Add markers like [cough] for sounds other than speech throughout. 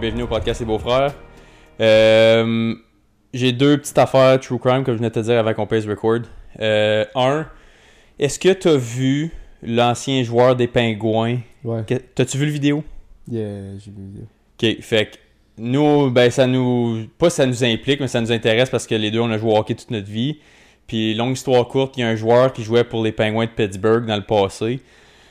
Bienvenue au podcast Les Beaux-Frères. Euh, J'ai deux petites affaires True Crime, comme je venais de te dire avant qu'on passe record. Euh, un, est-ce que tu as vu l'ancien joueur des Pingouins? Ouais. Que- T'as-tu vu le vidéo? Yeah, j'ai vu vidéo. Ok, fait que nous, ben ça nous. Pas ça nous implique, mais ça nous intéresse parce que les deux, on a joué au hockey toute notre vie. Puis, longue histoire courte, il y a un joueur qui jouait pour les Penguins de Pittsburgh dans le passé.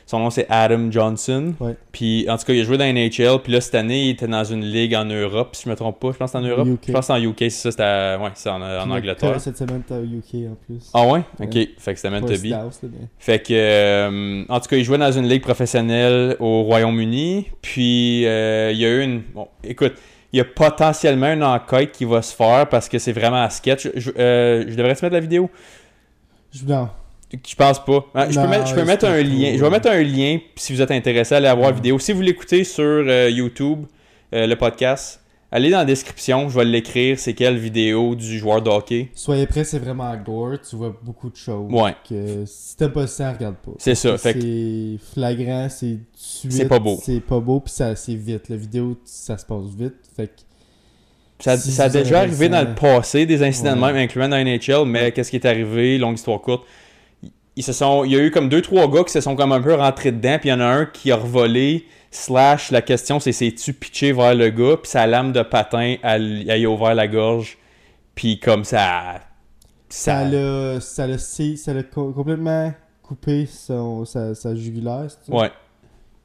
Son nom, c'est Adam Johnson. Ouais. Puis, en tout cas, il a joué dans la NHL. Puis là, cette année, il était dans une ligue en Europe, si je me trompe pas. Je pense en Europe. UK. Je pense en UK, c'est ça. C'était à- ouais, c'est en, Angleterre. Cette semaine, t'as UK en plus. Ah ouais? Ok. Ouais. Fait que c'était là, mais- Fait que, euh, en tout cas, il jouait dans une ligue professionnelle au Royaume-Uni. Puis, euh, il y a eu une. Bon, écoute, il y a potentiellement une enquête qui va se faire parce que c'est vraiment un sketch. Je, euh, je devrais te mettre la vidéo? Je non. Je pense pas. Ah, je peux mettre, je peux c'est mettre pas un lien. Je vais ouais. mettre un lien si vous êtes intéressé à aller voir la Ouais. vidéo. Si vous l'écoutez sur euh, YouTube, euh, le podcast, allez dans la description. Je vais l'écrire. C'est quelle vidéo du joueur de hockey. Soyez prêts, c'est vraiment gore. Tu vois beaucoup de choses. Ouais. Que si t'aimes pas ça, regarde pas. C'est ça. Fait que C'est flagrant, c'est C'est pas beau. C'est pas beau, puis ça, c'est vite. La vidéo, ça se passe vite. Fait que Ça, Si ça a déjà arrivé dans le passé, des incidents de Ouais. même, incluant dans la NHL, mais qu'est-ce qui est arrivé, longue histoire courte, ils se sont, il y a eu comme deux, trois gars qui se sont comme un peu rentrés dedans, puis il y en a un qui a revolé, slash, la question c'est c'est-tu pitché vers le gars, puis sa lame de patin, elle, a ouvert la gorge, puis comme ça... ça l'a ça l'a si- ça l'a co- complètement coupé son, sa, sa jugulaire. c'est ça? Ouais,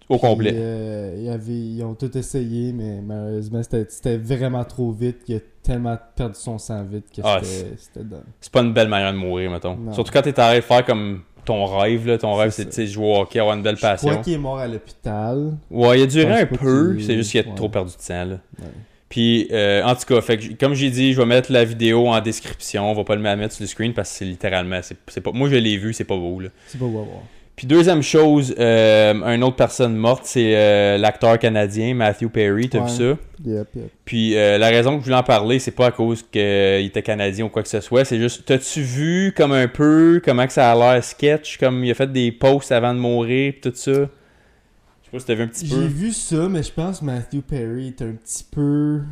au Puis, complet. euh, il y avait, ils ont tout essayé, mais malheureusement, c'était vraiment trop vite. Il a tellement perdu son sang vite que Ah, c'était dingue. C'est pas une belle manière de mourir, mettons. Non. Surtout quand t'es en train de faire comme ton rêve, là, ton rêve C'est de jouer au hockey, avoir une belle Je crois passion. qu'il est mort à l'hôpital. Ouais, il a duré un peu, c'est juste qu'il a ouais. trop perdu de sang, là. Ouais. Puis, euh, en tout cas, fait que, comme j'ai dit, je vais mettre la vidéo en description. On va pas le mettre sur le screen parce que c'est littéralement. c'est c'est pas, moi, je l'ai vu, c'est pas beau. Là. C'est pas beau à voir. Puis, deuxième chose, euh, une autre personne morte, c'est euh, l'acteur canadien Matthew Perry. T'as Ouais. vu ça? Yep, yep. Puis, euh, la raison que je voulais en parler, c'est pas à cause qu'il était canadien ou quoi que ce soit. C'est juste, t'as-tu vu comme un peu comment que ça a l'air sketch? Comme il a fait des posts avant de mourir, pis tout ça? Je sais pas si t'as vu un petit J'ai peu. vu ça, mais je pense que Matthew Perry est un petit peu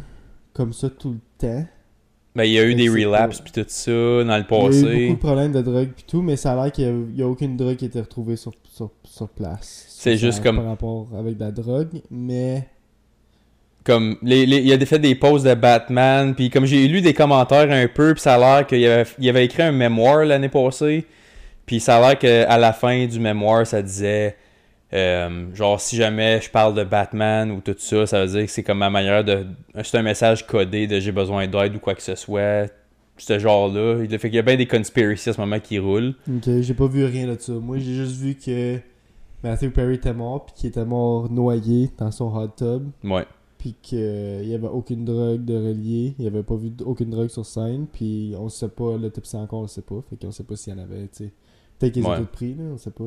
comme ça tout le temps. Ben, il y a eu des relapses pis tout ça dans le Il y a eu passé. beaucoup de problèmes de drogue et tout, mais ça a l'air qu'il n'y a, aucune drogue qui a été retrouvée sur, sur, sur place. C'est juste comme- Par rapport avec de la drogue, mais. comme les, les- il a fait des posts de Batman puis comme j'ai lu des commentaires un peu puis ça a l'air qu'il avait, il avait écrit un mémoire l'année passée puis ça a l'air qu'à la fin du mémoire ça disait euh, genre si jamais je parle de Batman ou tout ça ça veut dire que c'est comme ma manière de c'est un message codé de j'ai besoin d'aide ou quoi que ce soit ce genre là il fait qu'il y a bien des conspiracies à ce moment qui roulent Ok, j'ai pas vu rien de ça. Moi, j'ai juste vu que Matthew Perry était mort, puis qu'il était mort noyé dans son hot tub, ouais puis qu'il y avait aucune drogue de relié. Il y avait pas vu aucune drogue sur scène, puis on sait pas, l'autopsie encore, on sait pas. Fait qu'on sait pas s'il y en avait, tu sais. Peut-être qu'ils Ouais. ont tout pris, là, on sait pas.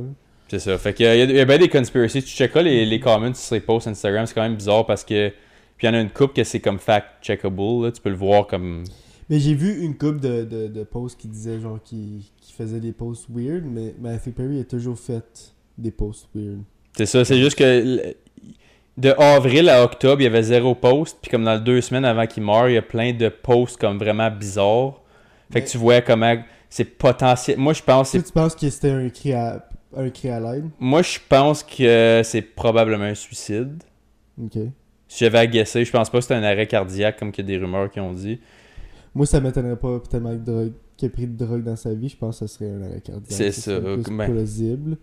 C'est ça. Fait qu'il y il y a bien des conspiracies. Tu checkeras les, les comments sur les posts Instagram, c'est quand même bizarre parce que. Puis il y en a une coupe que c'est comme fact-checkable. là. Tu peux le voir comme. Mais j'ai vu une couple de, de, de posts qui disaient, genre, qui, qui faisaient des posts weird, mais Matthew Perry a toujours fait des posts weird. C'est ça. C'est juste que. De avril à octobre, il y avait zéro post. Puis comme dans deux semaines avant qu'il meure, il y a plein de posts comme vraiment bizarres. Fait que tu vois comment c'est potentiel. Moi, je pense que Tu, tu penses que c'était un cri à, un cri à l'aide? Moi, je pense que c'est probablement un suicide. Ok. Si j'avais à guesser, je pense pas que c'est un arrêt cardiaque comme qu'il y a des rumeurs qui ont dit. Moi, ça m'étonnerait pas tellement que drogue, qu'il ait pris de drogue dans sa vie. Je pense que ce serait un arrêt cardiaque. C'est Ce ça, plus ben. plausible.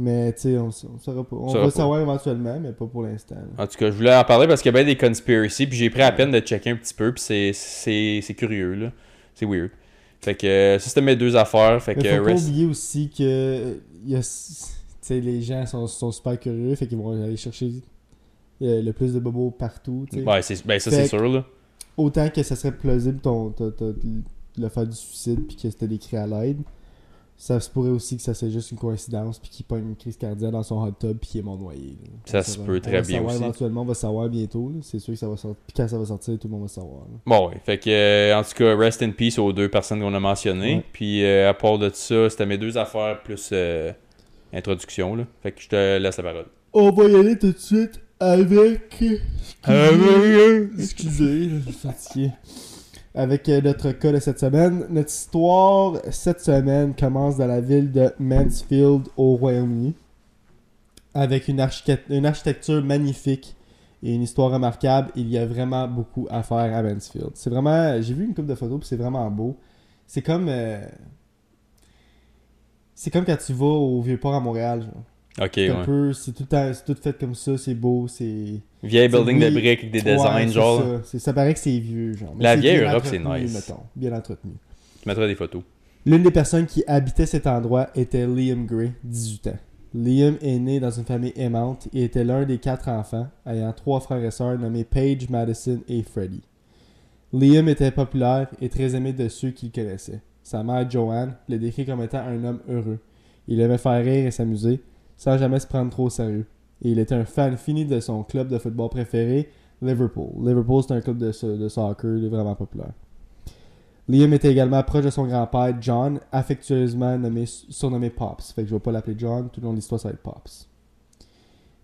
Mais, tu sais, on, on saura pas. On Saura va pas. savoir éventuellement, mais pas pour l'instant. En tout cas, je voulais en parler parce qu'il y a bien des conspiracies, puis j'ai pris la peine de checker un petit peu, puis c'est- curieux, là. C'est weird. Fait que ça, c'était mes deux affaires. Fait que faut pas oublier aussi que y a, s- tu sais, les gens sont, sont super curieux, fait qu'ils vont aller chercher euh, le plus de bobos partout. Ouais, c'est ben, ça, Fait c'est sûr, là. Autant que ça serait plausible ton, ton- ton- le faire du suicide puis que c'était des cris à l'aide, ça se pourrait aussi que ça c'est juste une coïncidence puis qu'il pogne une crise cardiaque dans son hot tub puis qu'il est mort noyé. là. Ça se peut très bien savoir aussi. Éventuellement, on va savoir bientôt. C'est sûr que ça va sortir. Puis quand ça va sortir, tout le monde va savoir. là. Bon, ouais. Fait que, euh, en tout cas, rest in peace aux deux personnes qu'on a mentionnées. Ouais. Puis, euh, à part de ça, c'était mes deux affaires plus euh, introduction, là. Fait que je te laisse la parole. On va y aller tout de suite Avec. Avec- Excusez, je suis fatigué. Avec euh, notre cas de cette semaine, notre histoire cette semaine commence dans la ville de Mansfield au Royaume-Uni. Avec une, architect- une architecture magnifique et une histoire remarquable. Il y a vraiment beaucoup à faire à Mansfield. C'est vraiment. J'ai vu une couple de photos puis c'est vraiment beau. C'est comme. euh, C'est comme quand tu vas au Vieux-Port à Montréal. Genre. Ok, C'est un ouais. peu. C'est tout, tout fait comme ça, c'est beau, c'est. Vieille building de briques avec des designs, genre. Ça. Paraît que c'est vieux, genre. Mais La vieille Europe, c'est nice. mettons. Bien entretenu. Tu mettras des photos. L'une des personnes qui habitait cet endroit était Liam Gray, 18 ans. Liam est né dans une famille aimante et était l'un des quatre enfants, ayant trois frères et sœurs nommés Paige, Madison et Freddie. Liam était populaire et très aimé de ceux qu'il connaissait. Sa mère, Joanne, le décrit comme étant un homme heureux. Il aimait faire rire et s'amuser, sans jamais se prendre trop au sérieux. Il était un fan fini de son club de football préféré, Liverpool. Liverpool, c'est un club de, de soccer vraiment populaire. Liam était également proche de son grand-père, John, affectueusement nommé, surnommé Pops. Fait que je vais pas l'appeler John, tout le long de l'histoire, ça va être Pops.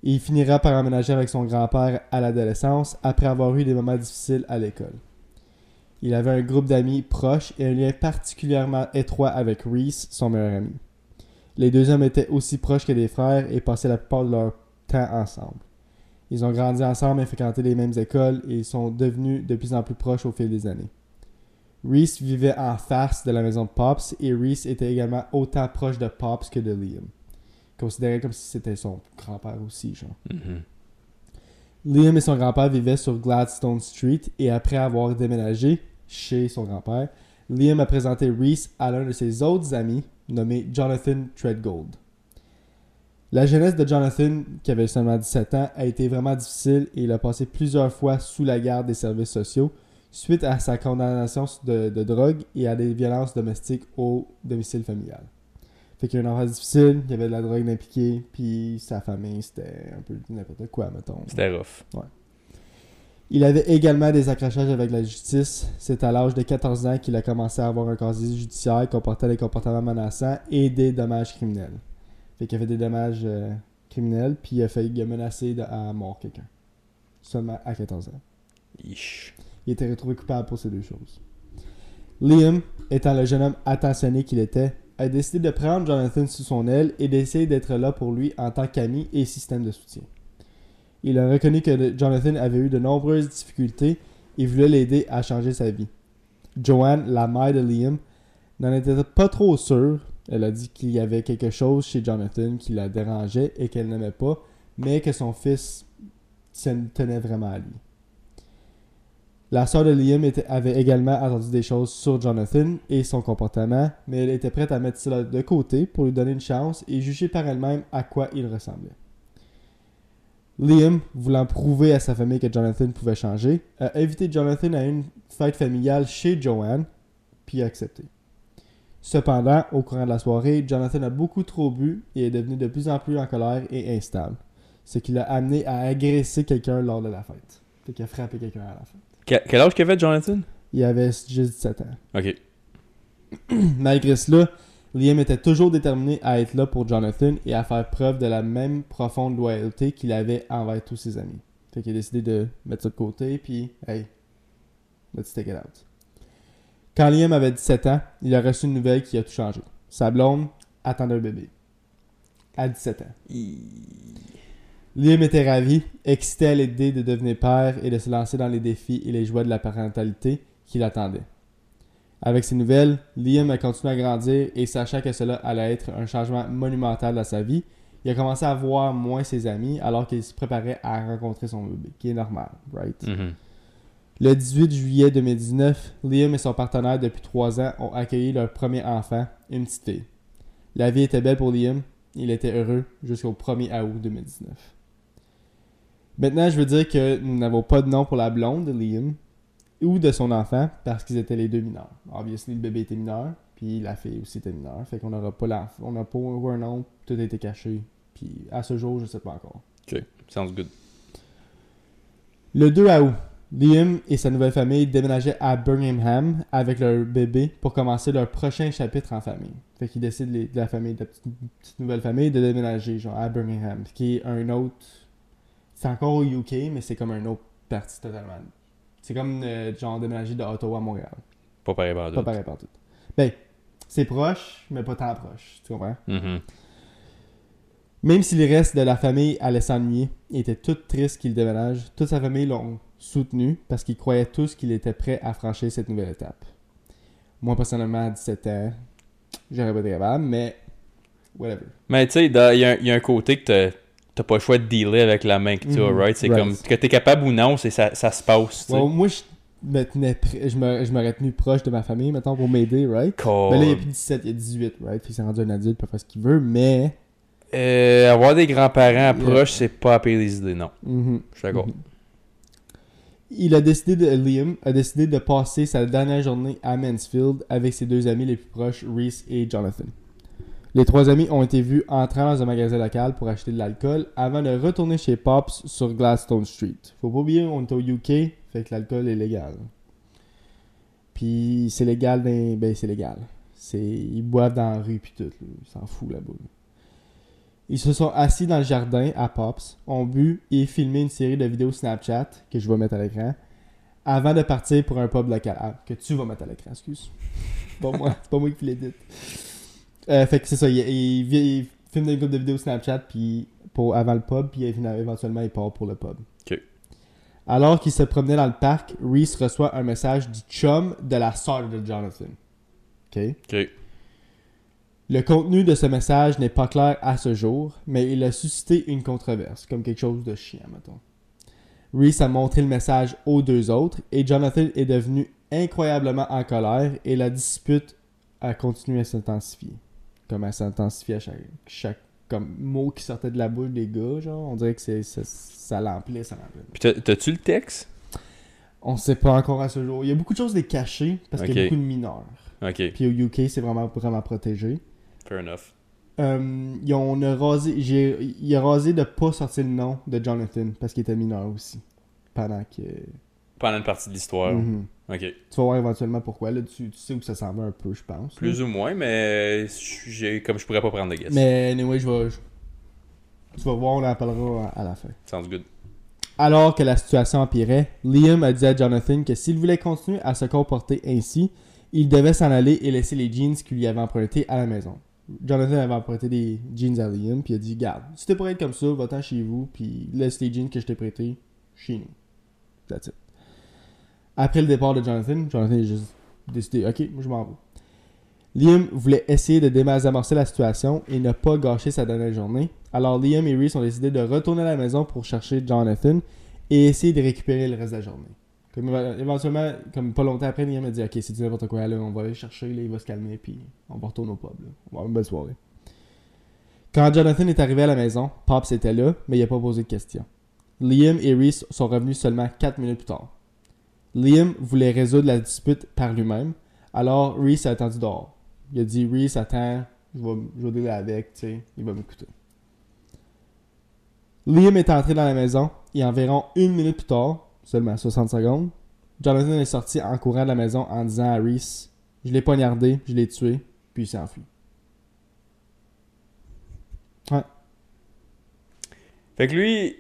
Il finira par emménager avec son grand-père à l'adolescence, après avoir eu des moments difficiles à l'école. Il avait un groupe d'amis proches et un lien particulièrement étroit avec Reese, son meilleur ami. Les deux hommes étaient aussi proches que des frères et passaient la plupart de leur temps ensemble. Ils ont grandi ensemble et fréquenté les mêmes écoles et ils sont devenus de plus en plus proches au fil des années. Reese vivait en face de la maison de Pops et Reese était également autant proche de Pops que de Liam. Considéré comme si c'était son grand-père aussi, genre. Mhm. Liam et son grand-père vivaient sur Gladstone Street et après avoir déménagé chez son grand-père, Liam a présenté Reese à l'un de ses autres amis nommé Jonathan Treadgold. La jeunesse de Jonathan, qui avait seulement 17 ans, a été vraiment difficile et il a passé plusieurs fois sous la garde des services sociaux suite à sa condamnation de, de drogue et à des violences domestiques au domicile familial. Fait qu'il y a un enfant difficile, il y avait de la drogue impliquée, puis sa famille, c'était un peu n'importe quoi, mettons. C'était rough. Il avait également des accrochages avec la justice. C'est à l'âge de 14 ans qu'il a commencé à avoir un casier judiciaire comportant des comportements menaçants et des dommages criminels. Fait qu'il a fait des dommages euh, criminels, puis il a failli il a menacé de- à mort quelqu'un. Seulement à 14 ans. Ish. Il était retrouvé coupable pour ces deux choses. Liam, étant le jeune homme attentionné qu'il était, a décidé de prendre Jonathan sous son aile et d'essayer d'être là pour lui en tant qu'ami et système de soutien. Il a reconnu que Jonathan avait eu de nombreuses difficultés et voulait l'aider à changer sa vie. Joanne, la mère de Liam, n'en était pas trop sûre. Elle a dit qu'il y avait quelque chose chez Jonathan qui la dérangeait et qu'elle n'aimait pas, mais que son fils tenait vraiment à lui. La sœur de Liam avait également entendu des choses sur Jonathan et son comportement, mais elle était prête à mettre cela de côté pour lui donner une chance et juger par elle-même à quoi il ressemblait. Liam, voulant prouver à sa famille que Jonathan pouvait changer, a invité Jonathan à une fête familiale chez Joanne, puis a accepté. Cependant, au courant de la soirée, Jonathan a beaucoup trop bu et est devenu de plus en plus en colère et instable, ce qui l'a amené à agresser quelqu'un lors de la fête. Fait qu'il a frappé quelqu'un à la fête. Que- quel âge qu'avait Jonathan? Il avait juste 17 ans. Ok. [clears throat] Malgré cela, Liam était toujours déterminé à être là pour Jonathan et à faire preuve de la même profonde loyauté qu'il avait envers tous ses amis. Fait qu'il a décidé de mettre ça de côté, puis hey, let's take it out. Quand Liam avait 17 ans, il a reçu une nouvelle qui a tout changé. Sa blonde attendait un bébé. À 17 ans. Liam était ravi, excité à l'idée de devenir père et de se lancer dans les défis et les joies de la parentalité qui l'attendaient. Avec ces nouvelles, Liam a continué à grandir et sachant que cela allait être un changement monumental dans sa vie, il a commencé à voir moins ses amis alors qu'il se préparait à rencontrer son bébé, qui est normal, right? Mhm. Le 18 juillet 2019, Liam et son partenaire depuis 3 ans ont accueilli leur premier enfant, une petite fille. La vie était belle pour Liam, il était heureux jusqu'au 1er août 2019. Maintenant, je veux dire que nous n'avons pas de nom pour la blonde de Liam ou de son enfant parce qu'ils étaient les deux mineurs. Obviously, le bébé était mineur, puis la fille aussi était mineure. Fait qu'on n'aura pas l'enfant. On n'a pas un nom, tout a été caché. Puis à ce jour, je sais pas encore. Ok. Sounds good. Le 2 août, Liam et sa nouvelle famille déménageaient à Birmingham avec leur bébé pour commencer leur prochain chapitre en famille. Fait qu'ils décident les- de la famille, de la petite, petite nouvelle famille de déménager genre à Birmingham, qui est un autre C'est encore au UK, mais c'est comme un autre parti totalement. C'est comme euh, genre déménager de Ottawa à Montréal. Pas pareil par Pas pareil partout. Ben, c'est proche, mais pas tant proche. Tu comprends? Mhm. Même si les restes de la famille allaient s'ennuyer et étaient tous tristes qu'il déménage, toute sa famille l'ont soutenu parce qu'ils croyaient tous qu'il était prêt à franchir cette nouvelle étape. Moi, personnellement, à 17 ans, j'aurais pas été capable, mais whatever. Mais tu sais, il y, a un- il y a un côté que t'as- pas le choix de dealer avec la main que tu as, Mhm. right? C'est Right. comme que t'es capable ou non, c'est ça, ça se passe. Ouais, moi, je me tenais je me- je m'aurais tenu proche de ma famille, mettons, pour m'aider, right? Mais là, il a plus 17, il a 18, right? Puis il s'est rendu un adulte, il peut faire ce qu'il veut, mais... Euh, avoir des grands-parents Yeah. proches, c'est pas à payer les idées, non. Mhm. Je suis d'accord. Mhm. Il a décidé de Liam a décidé de passer sa dernière journée à Mansfield avec ses deux amis les plus proches, Reese et Jonathan. Les trois amis ont été vus entrant dans un magasin local pour acheter de l'alcool avant de retourner chez Pops sur Gladstone Street. Faut pas oublier, on est au UK, fait que l'alcool est légal. Puis c'est légal dans... Ben c'est légal. C'est... Ils boivent dans la rue pis tout, s'en foutent là-bas. là. Ils se sont assis dans le jardin à Pops, ont bu et filmé une série de vidéos Snapchat que je vais mettre à l'écran avant de partir pour un pub local. Ah, que tu vas mettre à l'écran, excuse. Pas moi, c'est pas moi qui l'édite. Euh, fait que c'est ça, il, il, il filme une couple de vidéos Snapchat puis pour, avant le pub, puis éventuellement il part pour le pub. Ok. Alors qu'il se promenait dans le parc, Reese reçoit un message du chum de la sœur de Jonathan. Ok? Ok. Le contenu de ce message n'est pas clair à ce jour, mais il a suscité une controverse, comme quelque chose de chiant, mettons. Reese a montré le message aux deux autres et Jonathan est devenu incroyablement en colère et la dispute a continué à s'intensifier. Comme elle s'intensifiait à chaque, chaque comme mot qui sortait de la bouche des gars, genre, on dirait que c'est, ça, ça l'emplit, ça l'emplit. Puis t'as- t'as-tu le texte? On sait pas encore à ce jour. Il y a beaucoup de choses des cachées parce qu'il y a beaucoup de mineurs. Ok, Puis au UK, c'est vraiment, vraiment protégé. Fair enough. Euh, ils ont- on a rasé, j'ai, il a rasé de pas sortir le nom de Jonathan parce qu'il était mineur aussi. Pendant que. Pendant une partie de l'histoire. Mhm. Ok. Tu vas voir éventuellement pourquoi. Là, tu, tu sais où ça s'en va un peu, je pense. Plus là. ou moins, mais j'ai comme je pourrais pas prendre de guess. Mais anyway, je vais. je- Tu vas voir, on en parlera à, à la fin. Sounds good. Alors que la situation empirait, Liam a dit à Jonathan que s'il voulait continuer à se comporter ainsi, il devait s'en aller et laisser les jeans qu'il lui avait empruntés à la maison. Jonathan avait emprunté des jeans à Liam, puis il a dit Garde, si t'es pour être comme ça, va-t'en chez vous, puis laisse les jeans que je t'ai prêtés chez nous. That's it. Après le départ de Jonathan, Jonathan a juste décidé Ok, je m'en vais. Liam voulait essayer de désamorcer la situation et ne pas gâcher sa dernière journée. Alors Liam et Reese ont décidé de retourner à la maison pour chercher Jonathan et essayer de récupérer le reste de la journée. Éventuellement, comme pas longtemps après, Liam a dit Ok, c'est du n'importe quoi, là, on va aller chercher, là, il va se calmer, puis on va retourner au pub. là. On va avoir une belle soirée. Quand Jonathan est arrivé à la maison, Pops était là, mais il n'a pas posé de questions. Liam et Reese sont revenus seulement 4 minutes plus tard. Liam voulait résoudre la dispute par lui-même, alors Reese a attendu dehors. Il a dit Reese, attends, je vais, je vais dealer avec, tu sais, il va m'écouter. Liam est entré dans la maison et environ une minute plus tard, seulement 60 secondes, Jonathan est sorti en courant de la maison en disant à Reese Je l'ai poignardé, je l'ai tué, puis il s'est enfui. Fait que lui,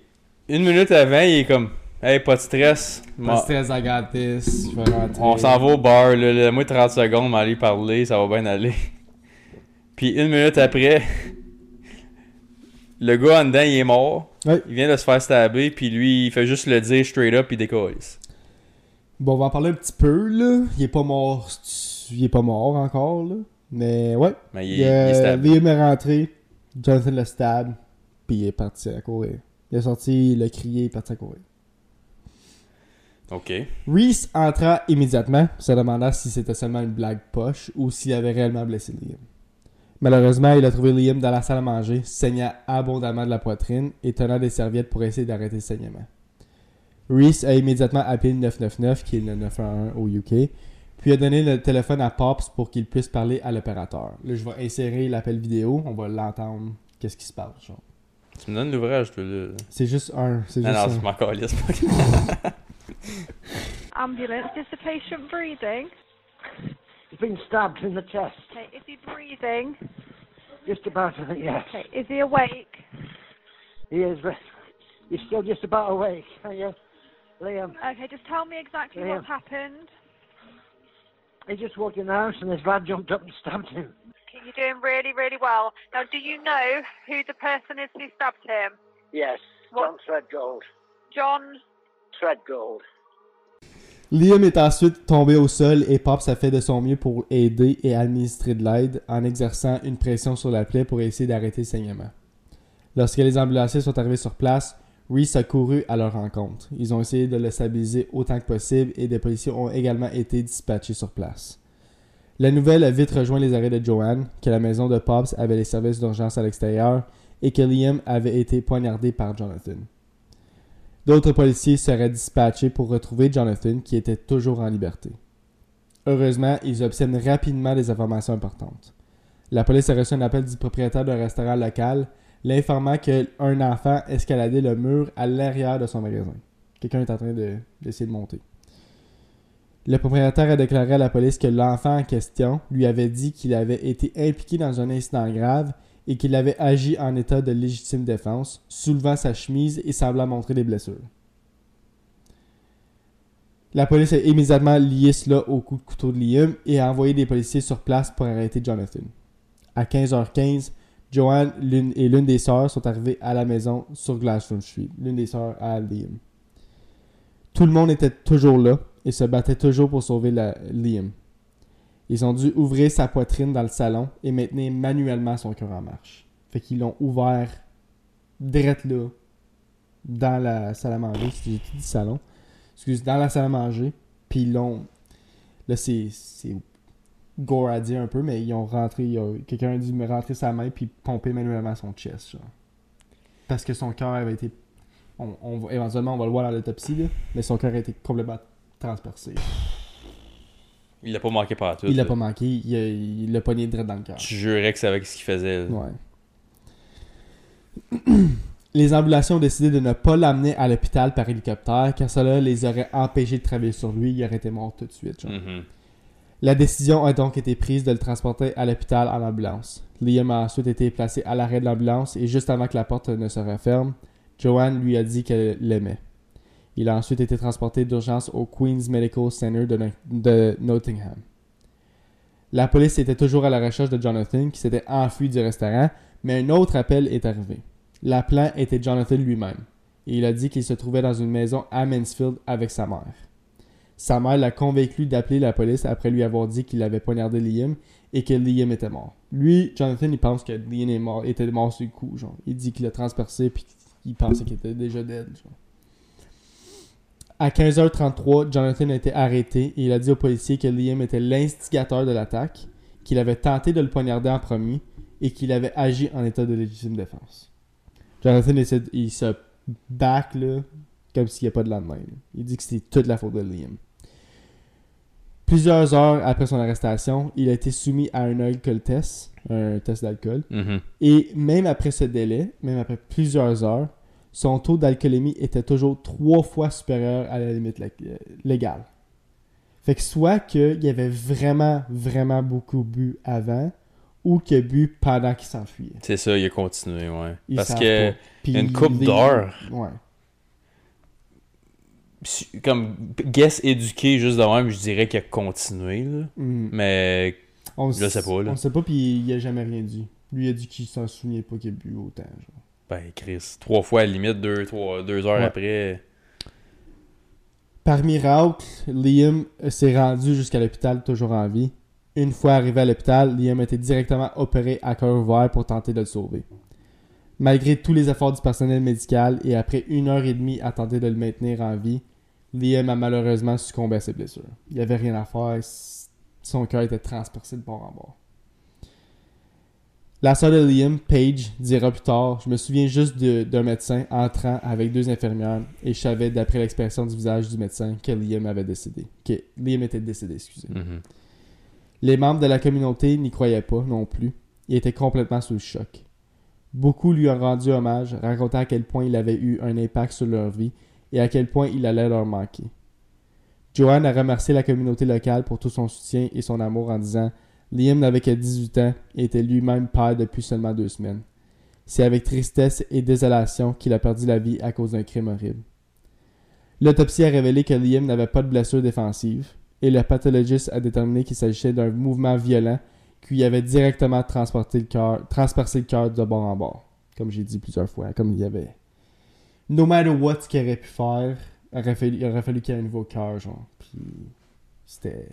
une minute avant, il est comme Hey, pas de stress. Pas de stress, I got this, je vais rentrer. On s'en va au bar, là, moi 30 secondes, m'aller parler, ça va bien aller. [laughs] Puis une minute après, le gars en dedans, il est mort. Ouais. Il vient de se faire stabber, puis lui, il fait juste le dire straight up, puis il décolle. Bon, on va en parler un petit peu, là. Il est pas mort, il est pas mort encore, là. Mais ouais, Mais il, il, il est euh. Liam est rentré, Jonathan le stab, puis il est parti à courir. Il est sorti, il a crié, il est parti à courir. Ok. Reese entra immédiatement, se demandant si c'était seulement une blague poche ou s'il avait réellement blessé Liam. Malheureusement, il a trouvé Liam dans la salle à manger, saignant abondamment de la poitrine et tenant des serviettes pour essayer d'arrêter le saignement. Reese a immédiatement appelé le 999, qui est le 911 au UK, puis a donné le téléphone à Pops pour qu'il puisse parler à l'opérateur. Là, je vais insérer l'appel vidéo, on va l'entendre, qu'est-ce qui se passe. genre. Tu me donnes l'ouvrage, toi, là. C'est juste un. C'est Non, juste non, un. c'est m'en calisse. [laughs] Ambulance, is the patient breathing? He's been stabbed in the chest. Okay, is he breathing? Just about, uh, yes. Okay, is he awake? He is He's still just about awake, [laughs] are you? Liam, Okay, just tell me exactly Yeah. what's happened. he just walked in the house and his lad jumped up and stabbed him. Okay, You're doing really, really well. Now, do you know who the person is who stabbed him? Yes, What? John Threadgold. John. Threadgold. Liam est ensuite tombé au sol et Pops a fait de son mieux pour aider et administrer de l'aide en exerçant une pression sur la plaie pour essayer d'arrêter le saignement. Lorsque les ambulanciers sont arrivés sur place, Reese a couru à leur rencontre. Ils ont essayé de le stabiliser autant que possible et des policiers ont également été dispatchés sur place. La nouvelle a vite rejoint les arrêts de Joanne, que la maison de Pops avait les services d'urgence à l'extérieur et que Liam avait été poignardé par Jonathan. D'autres policiers seraient dispatchés pour retrouver Jonathan, qui était toujours en liberté. Heureusement, ils obtiennent rapidement des informations importantes. La police a reçu un appel du propriétaire d'un restaurant local, l'informant qu'un enfant escaladait le mur à l'arrière de son magasin. Quelqu'un est en train de- d'essayer de, monter. Le propriétaire a déclaré à la police que l'enfant en question lui avait dit qu'il avait été impliqué dans un incident grave et qu'il avait agi en état de légitime défense, soulevant sa chemise et semblant montrer des blessures. La police a immédiatement lié cela au coup de couteau de Liam et a envoyé des policiers sur place pour arrêter Jonathan. À 15h15, Joanne l'une- et l'une des sœurs sont arrivées à la maison sur Glassroom Street, l'une des sœurs à Liam. Tout le monde était toujours là et se battait toujours pour sauver Liam. Ils ont dû ouvrir sa poitrine dans le salon et maintenir manuellement son cœur en marche. Fait qu'ils l'ont ouvert direct là, dans la salle à manger, tout dit salon. Excuse, dans la salle à manger. Puis ils l'ont. Là, c'est. gore à dire un peu, mais ils ont rentré. Quelqu'un a dû me rentrer sa main puis pomper manuellement son chest, genre. Parce que son cœur avait été. On, on éventuellement, on va le voir dans l'autopsie, mais son cœur a été complètement transpercé. Il l'a pas manqué par tout. Il l'a pas manqué, il l'a pogné direct dans le cœur. Tu jurais que c'est avec ce qu'il faisait. là. Ouais. [clears throat] Les ambulanciers ont décidé de ne pas l'amener à l'hôpital par hélicoptère car cela les aurait empêchés de travailler sur lui. Il aurait été mort tout de suite. genre. Mhm. La décision a donc été prise de le transporter à l'hôpital en ambulance. Liam a ensuite été placé à l'arrêt de l'ambulance et juste avant que la porte ne se referme, Joanne lui a dit qu'elle l'aimait. Il a ensuite été transporté d'urgence au Queen's Medical Center de, No- de Nottingham. La police était toujours à la recherche de Jonathan qui s'était enfui du restaurant, mais un autre appel est arrivé. L'appelant était Jonathan lui-même et il a dit qu'il se trouvait dans une maison à Mansfield avec sa mère. Sa mère l'a convaincu d'appeler la police après lui avoir dit qu'il avait poignardé Liam et que Liam était mort. Lui, Jonathan, il pense que Liam était mort sur le coup. Il dit qu'il l'a transpercé puis qu'il pensait qu'il était déjà dead. Genre. À 15h33, Jonathan a été arrêté et il a dit aux policiers que Liam était l'instigateur de l'attaque, qu'il avait tenté de le poignarder en premier et qu'il avait agi en état de légitime défense. Jonathan essaie de- il se back là, comme s'il n'y a pas de lendemain. là. Il dit que c'était toute la faute de Liam. Plusieurs heures après son arrestation, il a été soumis à un alcool test, un test d'alcool. Mhm. Et même après ce délai, même après plusieurs heures, son taux d'alcoolémie était toujours trois fois supérieur à la limite euh, légale. Fait que soit qu'il avait vraiment, vraiment beaucoup bu avant, ou qu'il a bu pendant qu'il s'enfuyait. C'est ça, il a continué, ouais. Parce que. Puis une les- d'heures. Ouais. comme, guess éduqué juste de même, je dirais qu'il a continué, là. Mm. Mais, On Je sais pas, là. On sait pas, puis il a jamais rien dit. Lui il a dit qu'il s'en souvenait pas qu'il a bu autant. Genre. Ben, Chris, trois fois à la limite, deux, trois, deux heures Ouais. après. Par miracle, Liam s'est rendu jusqu'à l'hôpital toujours en vie. Une fois arrivé à l'hôpital, Liam a été directement opéré à cœur ouvert pour tenter de le sauver. Malgré tous les efforts du personnel médical et après une heure et demie à tenter de le maintenir en vie, Liam a malheureusement succombé à ses blessures. Il n'y avait rien à faire, son cœur était transpercé de bord en bord. La sœur de Liam, Paige, dira plus tard Je me souviens juste d'un médecin entrant avec deux infirmières et je savais, d'après l'expression du visage du médecin, que Liam avait décédé. Que Liam était décédé, excusez. Mhm. Les membres de la communauté n'y croyaient pas non plus. Ils étaient complètement sous le choc. Beaucoup lui ont rendu hommage, racontant à quel point il avait eu un impact sur leur vie et à quel point il allait leur manquer. Joanne a remercié la communauté locale pour tout son soutien et son amour en disant Liam n'avait que 18 ans et était lui-même père depuis seulement deux semaines. C'est avec tristesse et désolation qu'il a perdu la vie à cause d'un crime horrible. L'autopsie a révélé que Liam n'avait pas de blessure défensive et le pathologiste a déterminé qu'il s'agissait d'un mouvement violent qui avait directement transpercé le cœur de bord en bord. Comme j'ai dit plusieurs fois, comme il y avait. No matter what ce qu'il aurait pu faire, il aurait fallu, il aurait fallu qu'il y ait un nouveau cœur, genre. Puis c'était.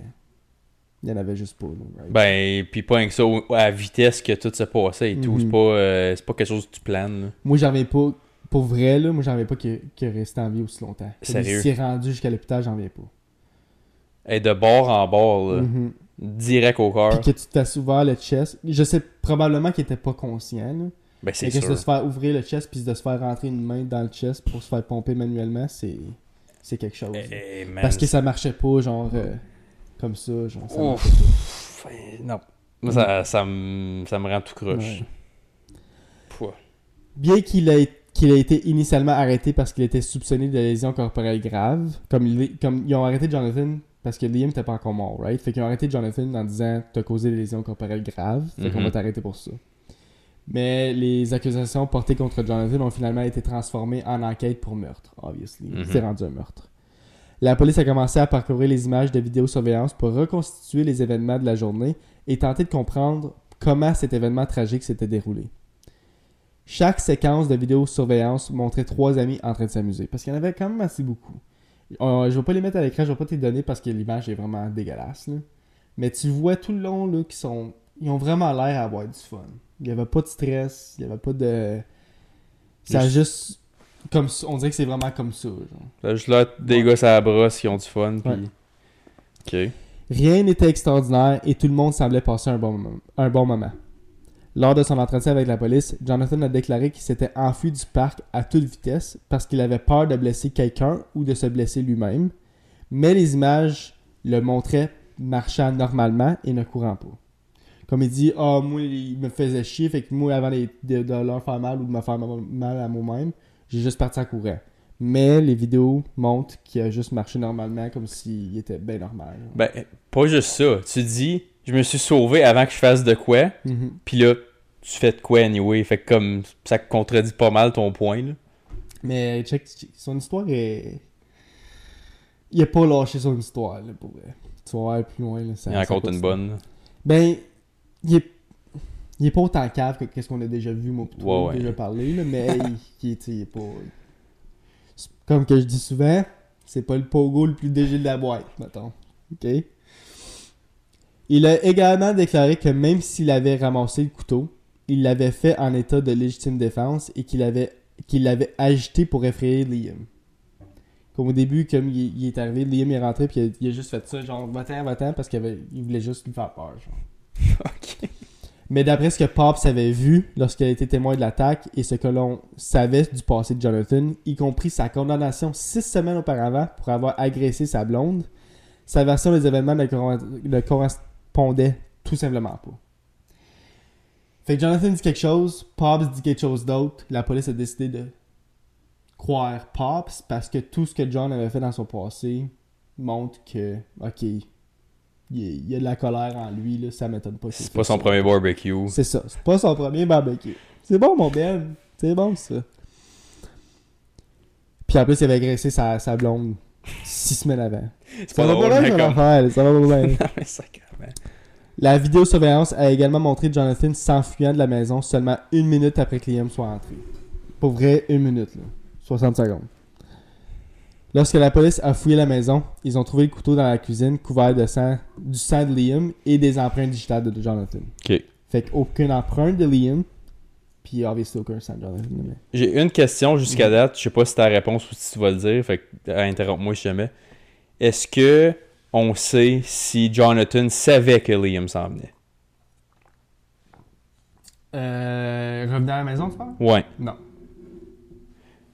Il y en avait juste pas, right? Ben, puis pas rien que ça, à la vitesse que tout s'est passé et tout. Mhm. C'est pas, euh, pas quelque chose que tu planes. là. Moi, j'en pas. Pour vrai, là, moi, j'en pas qu'il est resté en vie aussi longtemps. Sérieux? S'est rendu jusqu'à l'hôpital, j'en reviens pas. Et de bord en bord, là, Mhm. direct au cœur. Puis que tu t'as ouvert le chest. Je sais probablement qu'il était pas conscient, là. Ben, c'est Mais que sûr. de se faire ouvrir le chest puis de se faire rentrer une main dans le chest pour se faire pomper manuellement, c'est c'est quelque chose. Eh, man, Parce que ça marchait pas, genre, euh, comme ça, genre, ça Ouf. Non. Moi, ça, ça, me, ça me rend tout croche. Ouais. Bien qu'il ait, qu'il ait été initialement arrêté parce qu'il était soupçonné de lésions corporelles graves, comme, il- comme ils ont arrêté Jonathan parce que Liam était pas encore mort, right? Fait qu'ils ont arrêté Jonathan en disant t'as causé des lésions corporelles graves, fait qu'on Mhm. va t'arrêter pour ça. Mais les accusations portées contre Jonathan ont finalement été transformées en enquête pour meurtre, obviously. Mhm. C'est rendu un meurtre. La police a commencé à parcourir les images de vidéosurveillance pour reconstituer les événements de la journée et tenter de comprendre comment cet événement tragique s'était déroulé. Chaque séquence de vidéosurveillance montrait trois amis en train de s'amuser. Parce qu'il y en avait quand même assez beaucoup. Euh, je vais pas les mettre à l'écran, je vais pas te les donner parce que l'image est vraiment dégueulasse. là. Mais tu vois tout le long qu'ils sont. Ils ont vraiment l'air à avoir du fun. Il y avait pas de stress, il y avait pas de. Ça a juste. Comme on dirait que c'est vraiment comme ça. Genre. Là, juste là, des gars à la brosse qui ont du fun. Puis... Ok. Rien n'était extraordinaire et tout le monde semblait passer un bon moment. Un bon moment. Lors de son entretien avec la police, Jonathan a déclaré qu'il s'était enfui du parc à toute vitesse parce qu'il avait peur de blesser quelqu'un ou de se blesser lui-même, mais les images le montraient marchant normalement et ne courant pas. Comme il dit, ah, moi, il me faisait chier, fait que moi, avant de, de- de leur faire mal ou de me faire mal à moi-même, j'ai juste parti en courant. Mais les vidéos montrent qu'il a juste marché normalement, comme s'il était bien normal. Ben, pas juste ça. Tu dis, je me suis sauvé avant que je fasse de quoi. Mhm. Puis là, tu fais de quoi anyway. Fait que comme ça contredit pas mal ton point. Là. Mais check, son histoire est. Il a pas lâché son histoire, là, pour vrai. Tu vas voir plus loin, là. Ça, Il en compte une bonne. Ben, il est. Il est pas autant cave que qu'est-ce qu'on a déjà vu, moi, toi, Ouais, ouais. déjà parlé, là, mais il, il est, il pas. Comme que je dis souvent, c'est pas le pogo le plus dégé de la boîte, mettons. Ok? Il a également déclaré que même s'il avait ramassé le couteau, il l'avait fait en état de légitime défense et qu'il avait qu'il l'avait agité pour effrayer Liam. Comme au début, comme il, il est arrivé, Liam est rentré puis il a, il a juste fait ça, genre va-t'en, va-t'en, parce qu'il il voulait juste lui faire peur, genre. [laughs] Ok. Mais d'après ce que Pops avait vu lorsqu'il été témoin de l'attaque et ce que l'on savait du passé de Jonathan, y compris sa condamnation six semaines auparavant pour avoir agressé sa blonde, sa version des événements ne, ne correspondait tout simplement pas. Fait que Jonathan dit quelque chose, Pops dit quelque chose d'autre, la police a décidé de croire Pops parce que tout ce que John avait fait dans son passé montre que, ok, il y a, de la colère en lui, là, ça m'étonne pas. C'est pas son ça. premier barbecue. C'est ça. C'est pas son premier barbecue. C'est bon, mon Ben. C'est bon, ça. Puis en plus, il avait agressé sa, sa blonde six semaines avant. [laughs] C'est Ça pas va pas bien, affaire. Ça va pas bien. [laughs] La vidéosurveillance a également montré Jonathan s'enfuyant de la maison seulement une minute après que Liam soit entré. Pour vrai, une minute, là. 60 secondes. Lorsque la police a fouillé la maison, ils ont trouvé le couteau dans la cuisine couvert de sang, du sang de Liam et des empreintes digitales de Jonathan. Ok. Fait qu'aucune empreinte de Liam, puis obviously aucun sang de Jonathan. mais- J'ai une question jusqu'à date. Je sais pas si ta réponse ou si tu vas le dire. Fait que euh, interromps-moi si jamais. Est-ce que on sait si Jonathan savait que Liam s'en venait? Euh. Revenir à la maison, tu parles? Ouais. Non.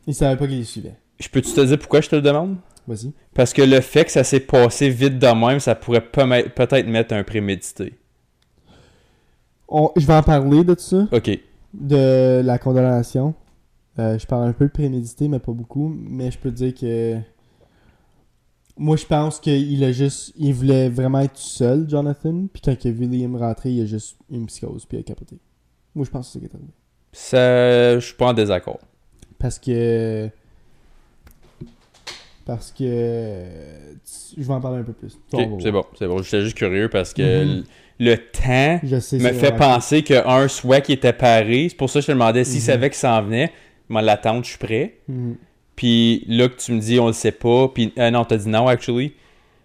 Il savait pas qu'il les suivait. Je peux-tu te dire pourquoi je te le demande? Vas-y. Parce que le fait que ça s'est passé vite de même, ça pourrait peut-être mettre un prémédité. On- Je vais en parler de ça. Ok. de la condamnation. Euh, je parle un peu de prémédité, mais pas beaucoup. Mais je peux te dire que. Moi, je pense qu'il a juste. Il voulait vraiment être tout seul, Jonathan. Puis quand il a vu Liam rentrer, il a juste une psychose. Puis il a capoté. Moi, je pense que c'est ça qui est arrivé. Ça, je suis pas en désaccord. Parce que. Parce que. Je vais en parler un peu plus. C'est bon, c'est bon. J'étais juste curieux parce que Mhm. le temps Je sais, me fait penser qu'un soit qui était paré. C'est pour ça que je te demandais s'il Mhm. savait qu'il s'en venait. Moi, l'attente, je suis prêt. Mhm. Puis là que tu me dis on le sait pas. Puis euh, non, t'as dit non, actually.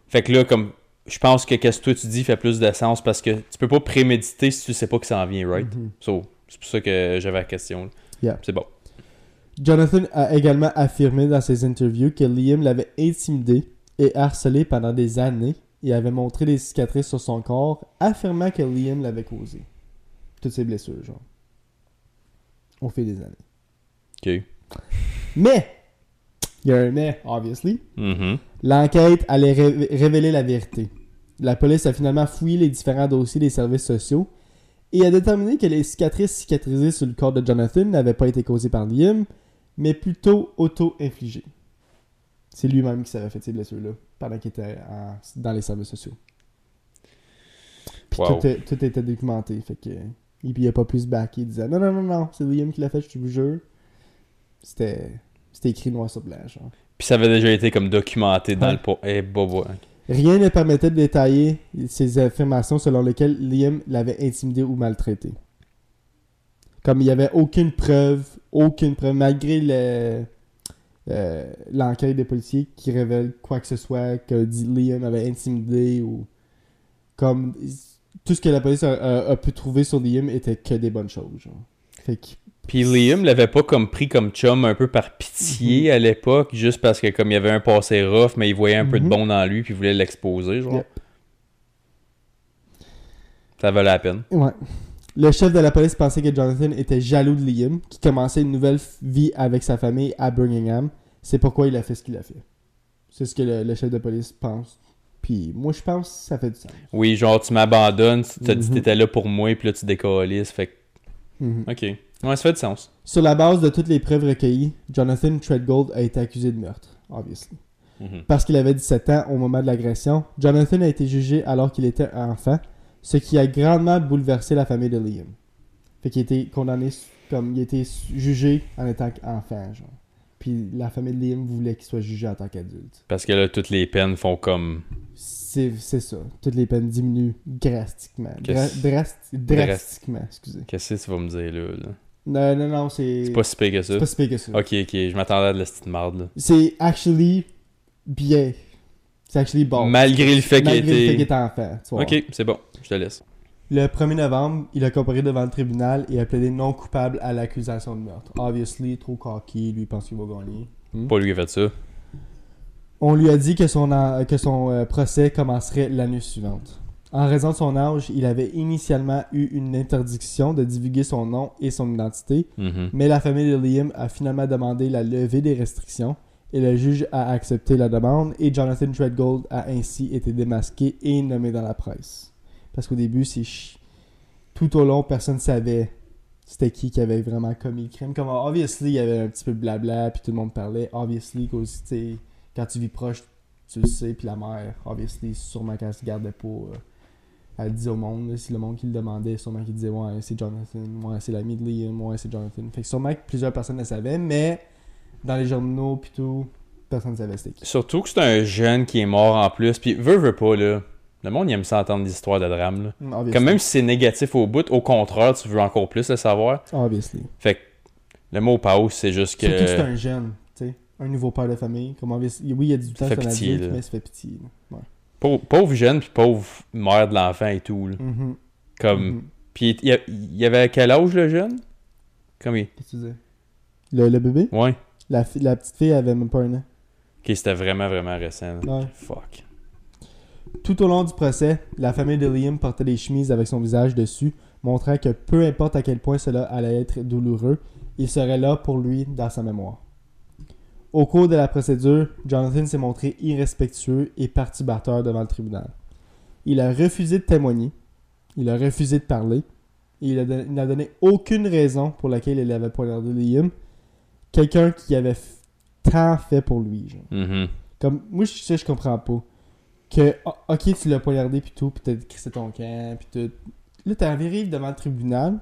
Fait que là, comme je pense que qu'est-ce que toi tu dis fait plus de sens parce que tu peux pas préméditer si tu sais pas que ça en vient, right? So, c'est pour ça que j'avais la question. Yeah. C'est bon. Jonathan a également affirmé dans ses interviews que Liam l'avait intimidé et harcelé pendant des années et avait montré des cicatrices sur son corps, affirmant que Liam l'avait causé. Toutes ces blessures, genre. Au fil des années. Ok. Mais, il y a un mais, obviously. Mhm. L'enquête allait ré- révéler la vérité. La police a finalement fouillé les différents dossiers des services sociaux et a déterminé que les cicatrices cicatrisées sur le corps de Jonathan n'avaient pas été causées par Liam, mais plutôt auto-infligées. C'est lui-même qui s'avait fait ces blessures-là pendant qu'il était en- dans les services sociaux. Puis Wow. tout, était documenté. Fait que, et puis il a pas pu se backer. Il disait non, non, non, non, c'est Liam qui l'a fait, je te jure. C'était c'était écrit noir sur blanc. Genre. Puis ça avait déjà été comme documenté dans Ouais. le pot. Eh, bobo. Rien ne permettait de détailler ces affirmations selon lesquelles Liam l'avait intimidé ou maltraité. Comme il n'y avait aucune preuve, aucune preuve, malgré le- euh, l'enquête des policiers qui révèle quoi que ce soit, que Liam avait intimidé ou. Comme. Tout ce que la police a, a- a pu trouver sur Liam était que des bonnes choses. Genre. Fait que. Puis Liam l'avait pas comme pris comme chum un peu par pitié à l'époque, juste parce que comme il y avait un passé rough, mais il voyait un peu de Mhm. bon dans lui puis il voulait l'exposer, genre. Yep. Ça valait la peine. Ouais. Le chef de la police pensait que Jonathan était jaloux de Liam, qui commençait une nouvelle vie avec sa famille à Birmingham. C'est pourquoi il a fait ce qu'il a fait. C'est ce que le, le chef de police pense. Puis moi, je pense que ça fait du sens. Oui, genre tu m'abandonnes, tu t'as dit Mhm. t'étais là pour moi, puis là tu décolles, fait que... Mhm. Ok. Ouais, ça fait du sens. Sur la base de toutes les preuves recueillies, Jonathan Treadgold a été accusé de meurtre, obviously. Mhm. Parce qu'il avait 17 ans au moment de l'agression, Jonathan a été jugé alors qu'il était enfant, ce qui a grandement bouleversé la famille de Liam. Fait qu'il a été condamné comme il a été s- jugé en étant enfant, genre. Puis la famille de Liam voulait qu'il soit jugé en tant qu'adulte. Parce que là, toutes les peines font comme... C'est ça. Toutes les peines diminuent drastiquement. Dra- drasti- drastiquement, excusez. Qu'est-ce que tu vas me dire, là? là? Non, non, non, c'est. C'est pas si pire que ça. c'est pas si pire que ça. Ok, ok, je m'attendais à de la petite marde, là. C'est actually bien. C'est actually bon. Malgré le fait qu'il Malgré le fait était... qu'il était enfant. tu vois. Ok, c'est bon, je te laisse. Le 1er novembre, il a comparé devant le tribunal et a plaidé non coupable à l'accusation de meurtre. Obviously, trop cocky, lui pense qu'il va gagner. Pas lui qui a fait ça. On lui a dit que son, que son euh, procès commencerait l'année suivante. En raison de son âge, il avait initialement eu une interdiction de divulguer son nom et son identité, Mhm. mais la famille de Liam a finalement demandé la levée des restrictions et le juge a accepté la demande et Jonathan Treadgold a ainsi été démasqué et nommé dans la presse. Parce qu'au début, c'est chi- tout au long, personne ne savait c'était qui qui avait vraiment commis le crime. Comme obviously, il y avait un petit peu de blabla, puis tout le monde parlait. Obviously, quand tu vis proche, tu le sais, puis la mère, obviously, sûrement qu'elle se gardait pas. euh, elle dit au monde, si le monde qui le demandait, sûrement qu'il disait Ouais, c'est Jonathan, ouais, c'est l'ami de Liam, ouais, c'est Jonathan. Fait que sûrement que plusieurs personnes le savaient, mais dans les journaux, puis tout, personne ne savait c'était qui. Surtout que c'est un jeune qui est mort en plus, puis veut, veut pas, là. Le monde, il aime ça entendre des histoires de drame, là. Mm. Comme même si c'est négatif au bout, au contraire, tu veux encore plus le savoir. Obviously. Fait que le mot pause, c'est juste que... Surtout que c'est un jeune, tu sais, un nouveau père de famille. Comme obviously- oui, il y a du temps, c'est un pitié, adulte, là. mais ça fait pitié. là. Ouais. Pauvre, pauvre jeune, puis pauvre mère de l'enfant et tout, là. Mhm. Comme... Mhm. Puis il y, a- il y avait quel âge, le jeune? Comme il... Qu'est-ce que tu disais le, le bébé? Ouais. La, fi- la petite fille avait même pas un an. Ok, c'était vraiment, vraiment récent. là. Ouais. Fuck. Tout au long du procès, la famille de Liam portait des chemises avec son visage dessus, montrant que peu importe à quel point cela allait être douloureux, il serait là pour lui dans sa mémoire. Au cours de la procédure, Jonathan s'est montré irrespectueux et parti batteur devant le tribunal. Il a refusé de témoigner, il a refusé de parler, et il a don- il n'a donné aucune raison pour laquelle il avait poignardé Liam, quelqu'un qui avait tant fait pour lui. genre. Mhm. Comme, moi, je sais, je comprends pas. Que, ok, tu l'as poignardé, puis tout, puis t'as crissé ton camp, puis tout. Là, t'arrives devant le tribunal,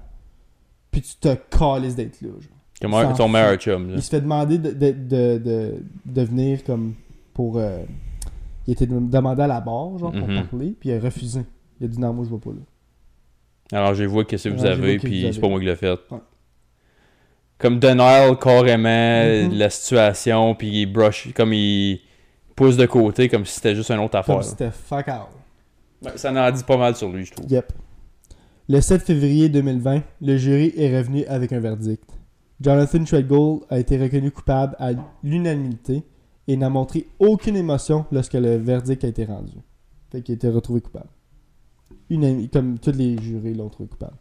puis tu te calisses d'être là. Genre. Comme ton meilleur chum. là. Il se fait demander de, de, de, de, de venir comme pour. euh, il était demandé à la barre, genre, pour Mhm. parler, puis il a refusé. Il a dit non, moi je vais pas là. Alors, j'ai vu qu'est-ce que vous Alors, avez, puis c'est pas moi qui l'ai fait. Ouais. Comme denial carrément Mhm. la situation, puis il brush, comme il pousse de côté, comme si c'était juste une autre affaire. Comme si c'était fuck out. Ça en dit pas mal sur lui, je trouve. Yep. Le 7 février 2020, le jury est revenu avec un verdict. Jonathan Treadgold a été reconnu coupable à l'unanimité et n'a montré aucune émotion lorsque le verdict a été rendu. Fait qu'il a été retrouvé coupable. Unanime- comme tous les jurés l'ont trouvé coupable.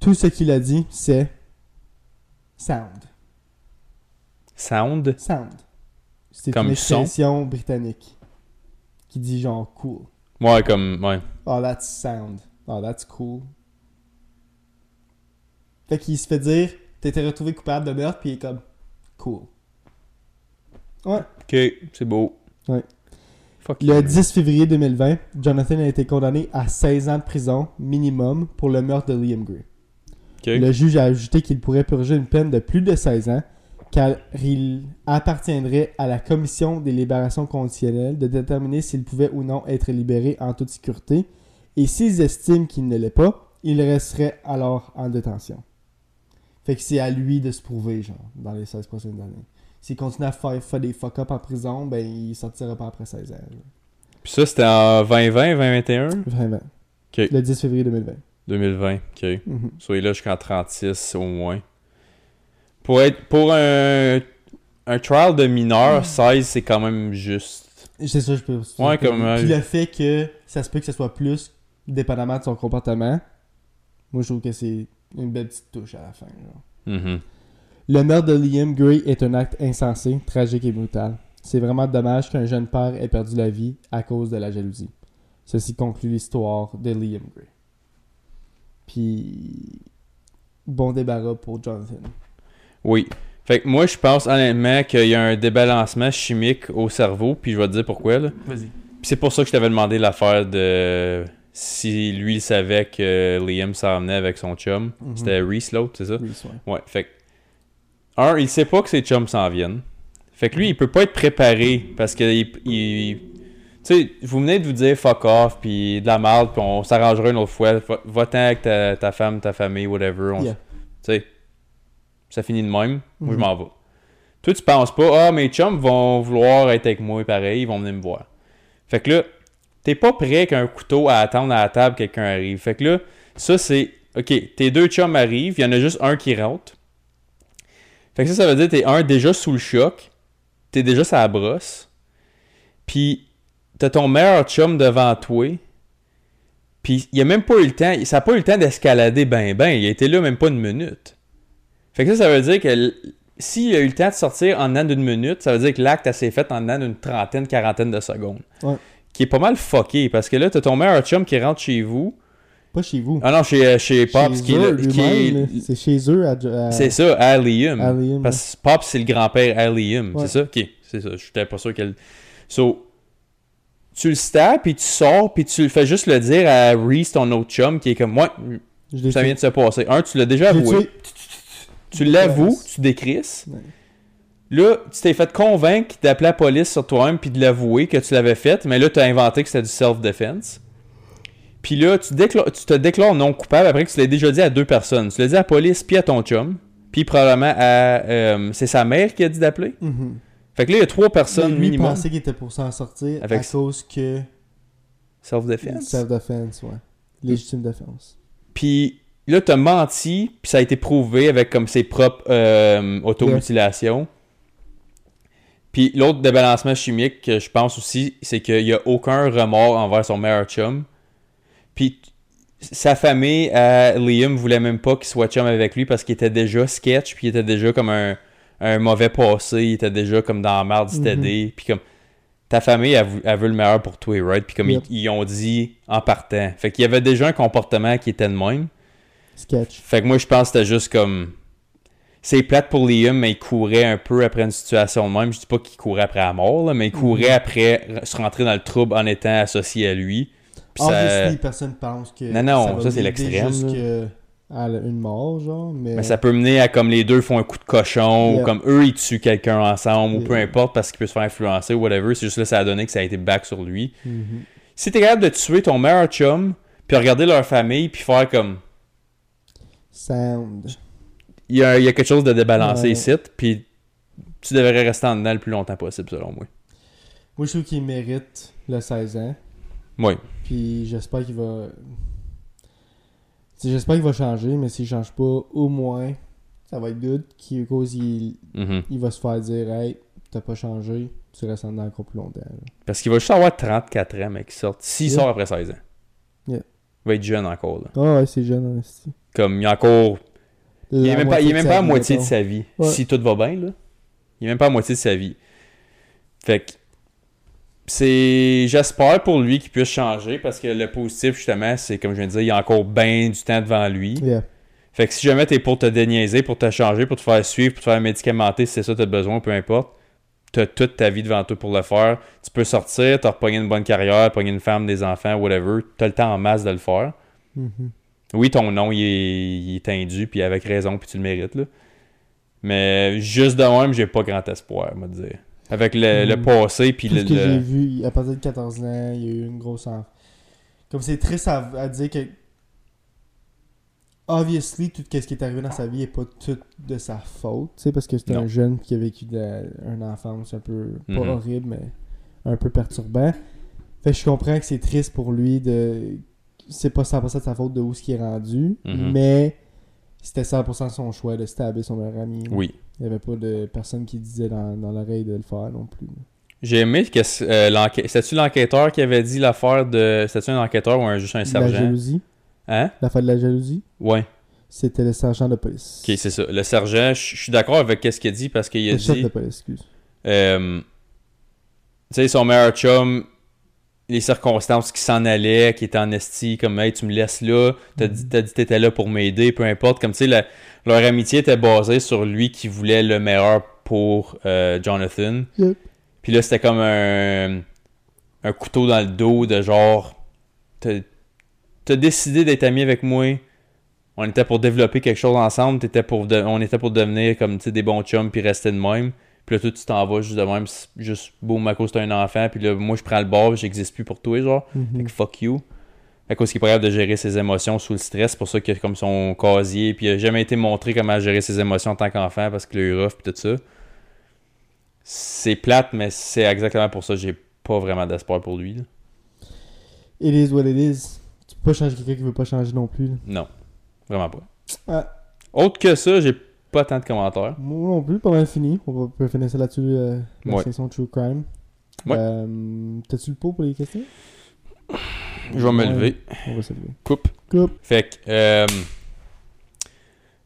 Tout ce qu'il a dit, c'est sound. Sound? Sound. C'est Comme une son? expression britannique qui dit genre cool. Ouais, comme. Ouais. Oh, that's sound. Oh, that's cool. Fait qu'il se fait dire, t'étais retrouvé coupable de meurtre, puis il est comme, cool. Ouais. Ok, c'est beau. Ouais. Fuck Le you. 10 février 2020, Jonathan a été condamné à 16 ans de prison minimum pour le meurtre de Liam Gray. Le juge a ajouté qu'il pourrait purger une peine de plus de 16 ans, car il appartiendrait à la commission des libérations conditionnelles de déterminer s'il pouvait ou non être libéré en toute sécurité, et s'ils estiment qu'il ne l'est pas, il resterait alors en détention. Fait que c'est à lui de se prouver, genre, dans les 16 prochaines années. S'il continue à faire, faire des fuck-up en prison, ben il sortira pas après 16 ans. Puis ça, c'était en 2020, 2021 Vraiment. Ok. Le 10 février 2020. 2020. Ok. Mhm. Soyez là jusqu'en 36 au moins. Pour être pour un, un trial de mineur, 16 c'est quand même juste. C'est ça, je peux. Ouais, comme, euh, Puis le fait que ça se peut que ce soit plus, dépendamment de son comportement, moi je trouve que c'est une belle petite touche à la fin. genre. Mhm. Le meurtre de Liam Gray est un acte insensé, tragique et brutal. C'est vraiment dommage qu'un jeune père ait perdu la vie à cause de la jalousie. Ceci conclut l'histoire de Liam Gray. Puis. Bon débarras pour Jonathan. Oui. Fait que moi je pense honnêtement qu'il y a un débalancement chimique au cerveau, puis je vais te dire pourquoi là. Vas-y. Puis c'est pour ça que je t'avais demandé l'affaire de si lui il savait que Liam s'en venait avec son chum. Mhm. C'était Reese l'autre, c'est ça? Oui, ouais. Ouais, fait que, un, il sait pas que ses chums s'en viennent. Fait que lui, il peut pas être préparé parce que il, sais, vous venez de vous dire fuck off puis de la merde puis on s'arrangera une autre fois. Va- Va-t'en avec ta, ta femme, ta famille, whatever. on- Yeah. Tu sais, ça finit de même. Moi, je Mhm. m'en vais. Toi, tu penses pas, ah, mes chums vont vouloir être avec moi pareil, ils vont venir me voir. Fait que là, t'es pas prêt qu'un couteau à attendre à la table quelqu'un arrive. Fait que là, ça c'est, ok, tes deux chums arrivent, il y en a juste un qui rentre. Fait que ça, ça veut dire que t'es un déjà sous le choc, t'es déjà la brosse, puis t'as ton meilleur chum devant toi, puis il a même pas eu le temps, ça a pas eu le temps d'escalader ben ben, il a été là même pas une minute. Fait que ça, ça veut dire que s'il a eu le temps de sortir en dedans d'une minute, ça veut dire que l'acte s'est fait en dedans d'une trentaine, quarantaine de secondes. Ouais. Qui est pas mal fucké, parce que là, t'as ton meilleur chum qui rentre chez vous. Pas chez vous. Ah non, chez, euh, chez Pops, Chez qui est, eux, qui. C'est chez eux à. à- c'est ça, à Liam, Parce que Pops, c'est le grand-père à Liam. Ouais. C'est ça? Ok, c'est ça. J'étais pas sûr qu'elle. So, tu le stabs, puis tu sors, puis tu le fais juste le dire à Reese, ton autre chum, qui est comme, moi, l'ai ça vient de se passer. Un, tu l'as déjà avoué. Tu l'avoues, Ouais. tu décrisses. Ouais. Là, tu t'es fait convaincre d'appeler la police sur toi-même puis de l'avouer que tu l'avais fait, mais là, tu as inventé que c'était du self-defense. Puis là, tu, te déclares non coupable après que tu l'as déjà dit à deux personnes. Tu l'as dit à la police puis à ton chum, puis probablement à... euh, c'est sa mère qui a dit d'appeler. Mhm. Fait que là, il y a trois personnes lui minimum. pensait qu'il était pour s'en sortir Avec- à cause que. Self-defense. Self-defense, ouais. Légitime défense. Puis là, t'as menti, puis ça a été prouvé avec comme ses propres euh, automutilations. Puis l'autre débalancement chimique que je pense aussi, c'est qu'il n'y a aucun remords envers son meilleur chum. Puis sa famille, à Liam, voulait même pas qu'il soit chum avec lui parce qu'il était déjà sketch, puis il était déjà comme un, un mauvais passé, il était déjà comme dans la merde, Mhm. Puis comme ta famille, elle, elle veut le meilleur pour toi, right? Puis comme Yep. ils, ils ont dit en partant. Fait qu'il y avait déjà un comportement qui était de même. Sketch. Fait que moi, je pense que c'était juste comme. C'est plate pour Liam, mais il courait un peu après une situation de même. Je dis pas qu'il courait après la mort, là, mais il courait Mhm. après se rentrer dans le trouble en étant associé à lui. Puis ça- personne pense que. Non, non, ça, c'est l'extrême, jusqu'à une mort, genre. Mais, Mais ça peut mener à comme les deux font un coup de cochon, Yeah. ou comme eux ils tuent quelqu'un ensemble, ou peu importe parce qu'il peut se faire influencer ou whatever. C'est juste là, ça a donné que ça a été back sur lui. Mhm. Si t'es capable de tuer ton meilleur chum, puis regarder leur famille, puis faire comme. Sound. Il y a, il y a quelque chose de débalancé Ouais. ici, puis tu devrais rester en dedans le plus longtemps possible, selon moi. Moi, je trouve qu'il mérite le 16 ans. Oui. Puis j'espère qu'il va. J'espère qu'il va changer, mais s'il change pas, au moins, ça va être good. Qui, cause il, Mhm. il va se faire dire Hey, t'as pas changé, tu restes en encore plus longtemps. là. Parce qu'il va juste avoir 34 ans, mec, qui sort. S'il Yeah. sort après 16 ans. Yeah. Il va être jeune encore, là. Ah ouais, c'est jeune, c'est- Comme, il a encore Il est même pas, il est même pas à moitié de sa vie. Ouais. Si tout va bien, là. Il est même pas à moitié de sa vie. Fait que. C'est. J'espère pour lui qu'il puisse changer parce que le positif, justement, c'est comme je viens de dire, il y a encore bien du temps devant lui. Yeah. Fait que si jamais t'es pour te déniaiser, pour te changer, pour te faire suivre, pour te faire médicamenter, si c'est ça que t'as besoin, peu importe, t'as toute ta vie devant toi pour le faire. Tu peux sortir, t'as repogné une bonne carrière, pogné une femme, des enfants, whatever. T'as le temps en masse de le faire. Mhm. Oui, ton nom, il est, il est tendu, puis avec raison, puis tu le mérites, là. Mais juste de même, j'ai pas grand espoir, va dire. Avec le, le Mm. passé, puis Tout le... ce que le- j'ai vu, à partir de 14 ans, il y a eu une grosse Comme c'est triste à, à dire que. Obviously, tout ce qui est arrivé dans sa vie n'est pas tout de sa faute, tu sais, parce que c'est un jeune qui a vécu de, une enfance un peu. pas Mhm. horrible, mais un peu perturbant. Fait que je comprends que c'est triste pour lui de. C'est pas 100% de sa faute de où ce qui est rendu, Mhm. mais c'était 100% son choix de stabber son meilleur ami. Oui. Il n'y avait pas de personne qui disait dans, dans l'oreille de le faire non plus. J'ai aimé que euh, l'enquête... C'était-tu l'enquêteur qui avait dit l'affaire de... C'était-tu un enquêteur ou un, juste un La sergent? jalousie. Hein? L'affaire de la jalousie? Ouais. C'était le sergent de police. Ok, c'est ça. Le sergent, je suis d'accord avec ce qu'il a dit parce qu'il a Le chef dit... de police, excuse. Euh, tu sais, son meilleur chum, les circonstances qui s'en allaient, qui étaient en esti, comme hey, tu me laisses là, t'as dit t'étais là pour m'aider, peu importe. Comme tu sais, leur amitié était basée sur lui qui voulait le meilleur pour euh, Jonathan. Yep. Puis là, c'était comme un, un couteau dans le dos de genre, t'as décidé d'être ami avec moi. On était pour développer quelque chose ensemble. pour de- on était pour devenir comme des bons chums puis rester de même. Puis là, toi, tu t'en vas juste de même. Juste, boum, à cause t'as un enfant. Puis là, moi, je prends le bord, j'existe plus pour toi, genre. Fait Mhm. que fuck you. À cause qu'il est pas capable de gérer ses émotions sous le stress. C'est pour ça qu'il a comme son casier. Puis il a jamais été montré comment gérer ses émotions en tant qu'enfant parce qu'il a eu rough puis tout ça. C'est plate, mais c'est exactement pour ça que j'ai pas vraiment d'espoir pour lui. là. It is what it is. Tu peux pas changer quelqu'un qui veut pas changer non plus. là. Non, vraiment pas. Ah, Autre que ça, j'ai pas tant de commentaires. moi non plus, pas mal fini. On peut finir ça là-dessus, euh, la Ouais. section True Crime. Ouais. Euh, T'as-tu le pot pour les questions? Je vais me lever. On va se lever. Coupe. Coupe. Fait que, euh,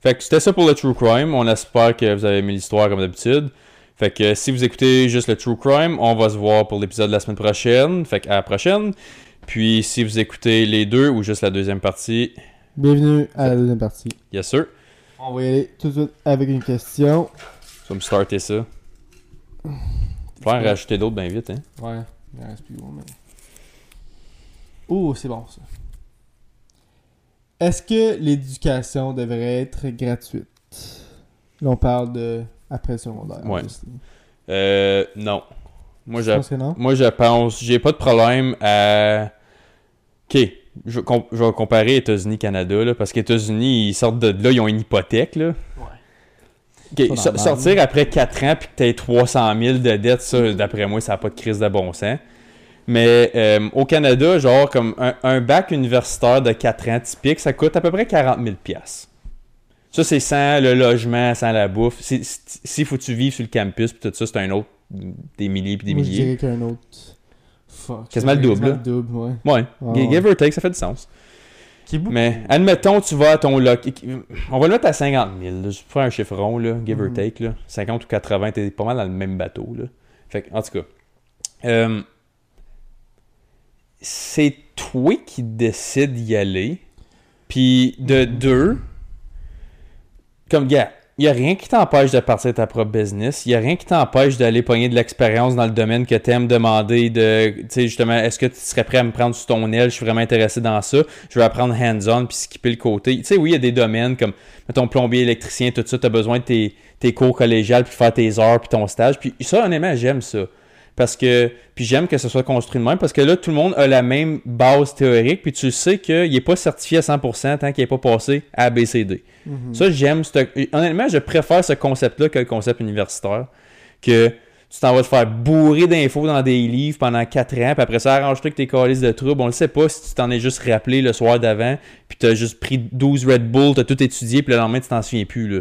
fait que c'était ça pour le True Crime. On espère que vous avez aimé l'histoire comme d'habitude. Fait que si vous écoutez juste le True Crime, on va se voir pour l'épisode de la semaine prochaine. Fait que à la prochaine. Puis si vous écoutez les deux ou juste la deuxième partie, Bienvenue à la deuxième partie. yes sir. On va y aller tout de suite avec une question. Je vais me starter ça. Faut en rajouter d'autres bien vite, hein. Ouais, il en reste plus gros, mais. Oh, c'est bon ça. Est-ce que l'éducation devrait être gratuite? Là, on parle de après secondaire. Ouais. Euh, non. Moi, Je je pense que non? Moi, je pense, j'ai pas de problème à. Ok, je, vais com- je vais comparer États-Unis-Canada, parce qu'États-Unis, ils sortent de là, ils ont une hypothèque, là. So- normal. sortir après 4 ans puis que t'aies 300 000 de dettes, ça, d'après moi, ça n'a pas de crise de bon sens. Mais euh, au Canada, genre, comme un, un bac universitaire de 4 ans typique, ça coûte à peu près 40 000 piastres. Ça, c'est sans le logement, sans la bouffe. Si- si- S'il faut que tu vives sur le campus puis tout ça, c'est un autre des milliers puis des Moi, je milliers. dirais qu'un autre. Fuck. Quasiment le double, Quasiment là. le double, ouais. Ouais, give or take, ça fait du sens. Mais admettons, tu vas à ton loc. On va le mettre à 50 000. Là. Je vais faire un chiffre rond, là, give or Mhm. take. Là. 50 ou 80, t'es pas mal dans le même bateau. Là. Fait que, en tout cas, euh, c'est toi qui décides d'y aller. Puis de deux, comme gars, il y a rien qui t'empêche de partir de ta propre business. Il y a rien qui t'empêche d'aller pogner de l'expérience dans le domaine que t'aimes demander de, tu sais, justement, est-ce que tu serais prêt à me prendre sous ton aile? Je suis vraiment intéressé dans ça. Je vais apprendre hands-on puis skipper le côté. Tu sais, oui, il y a des domaines comme, mettons, plombier, électricien, tout ça. T'as besoin de tes, tes cours collégiales puis faire tes heures puis ton stage. Puis ça, honnêtement, j'aime ça. Parce que, puis j'aime que ce soit construit de même parce que là, tout le monde a la même base théorique puis tu sais qu'il n'est pas certifié à 100% tant qu'il n'est pas passé à ABCD. Mhm. Ça, j'aime. Honnêtement, je préfère ce concept-là que le concept universitaire. Que tu t'en vas te faire bourrer d'infos dans des livres pendant 4 ans, puis après ça, arrange-toi avec tes calices de troubles. On le sait pas si tu t'en es juste rappelé le soir d'avant, puis t'as juste pris 12 Red Bull, t'as tout étudié, puis le lendemain, tu t'en souviens plus. Là.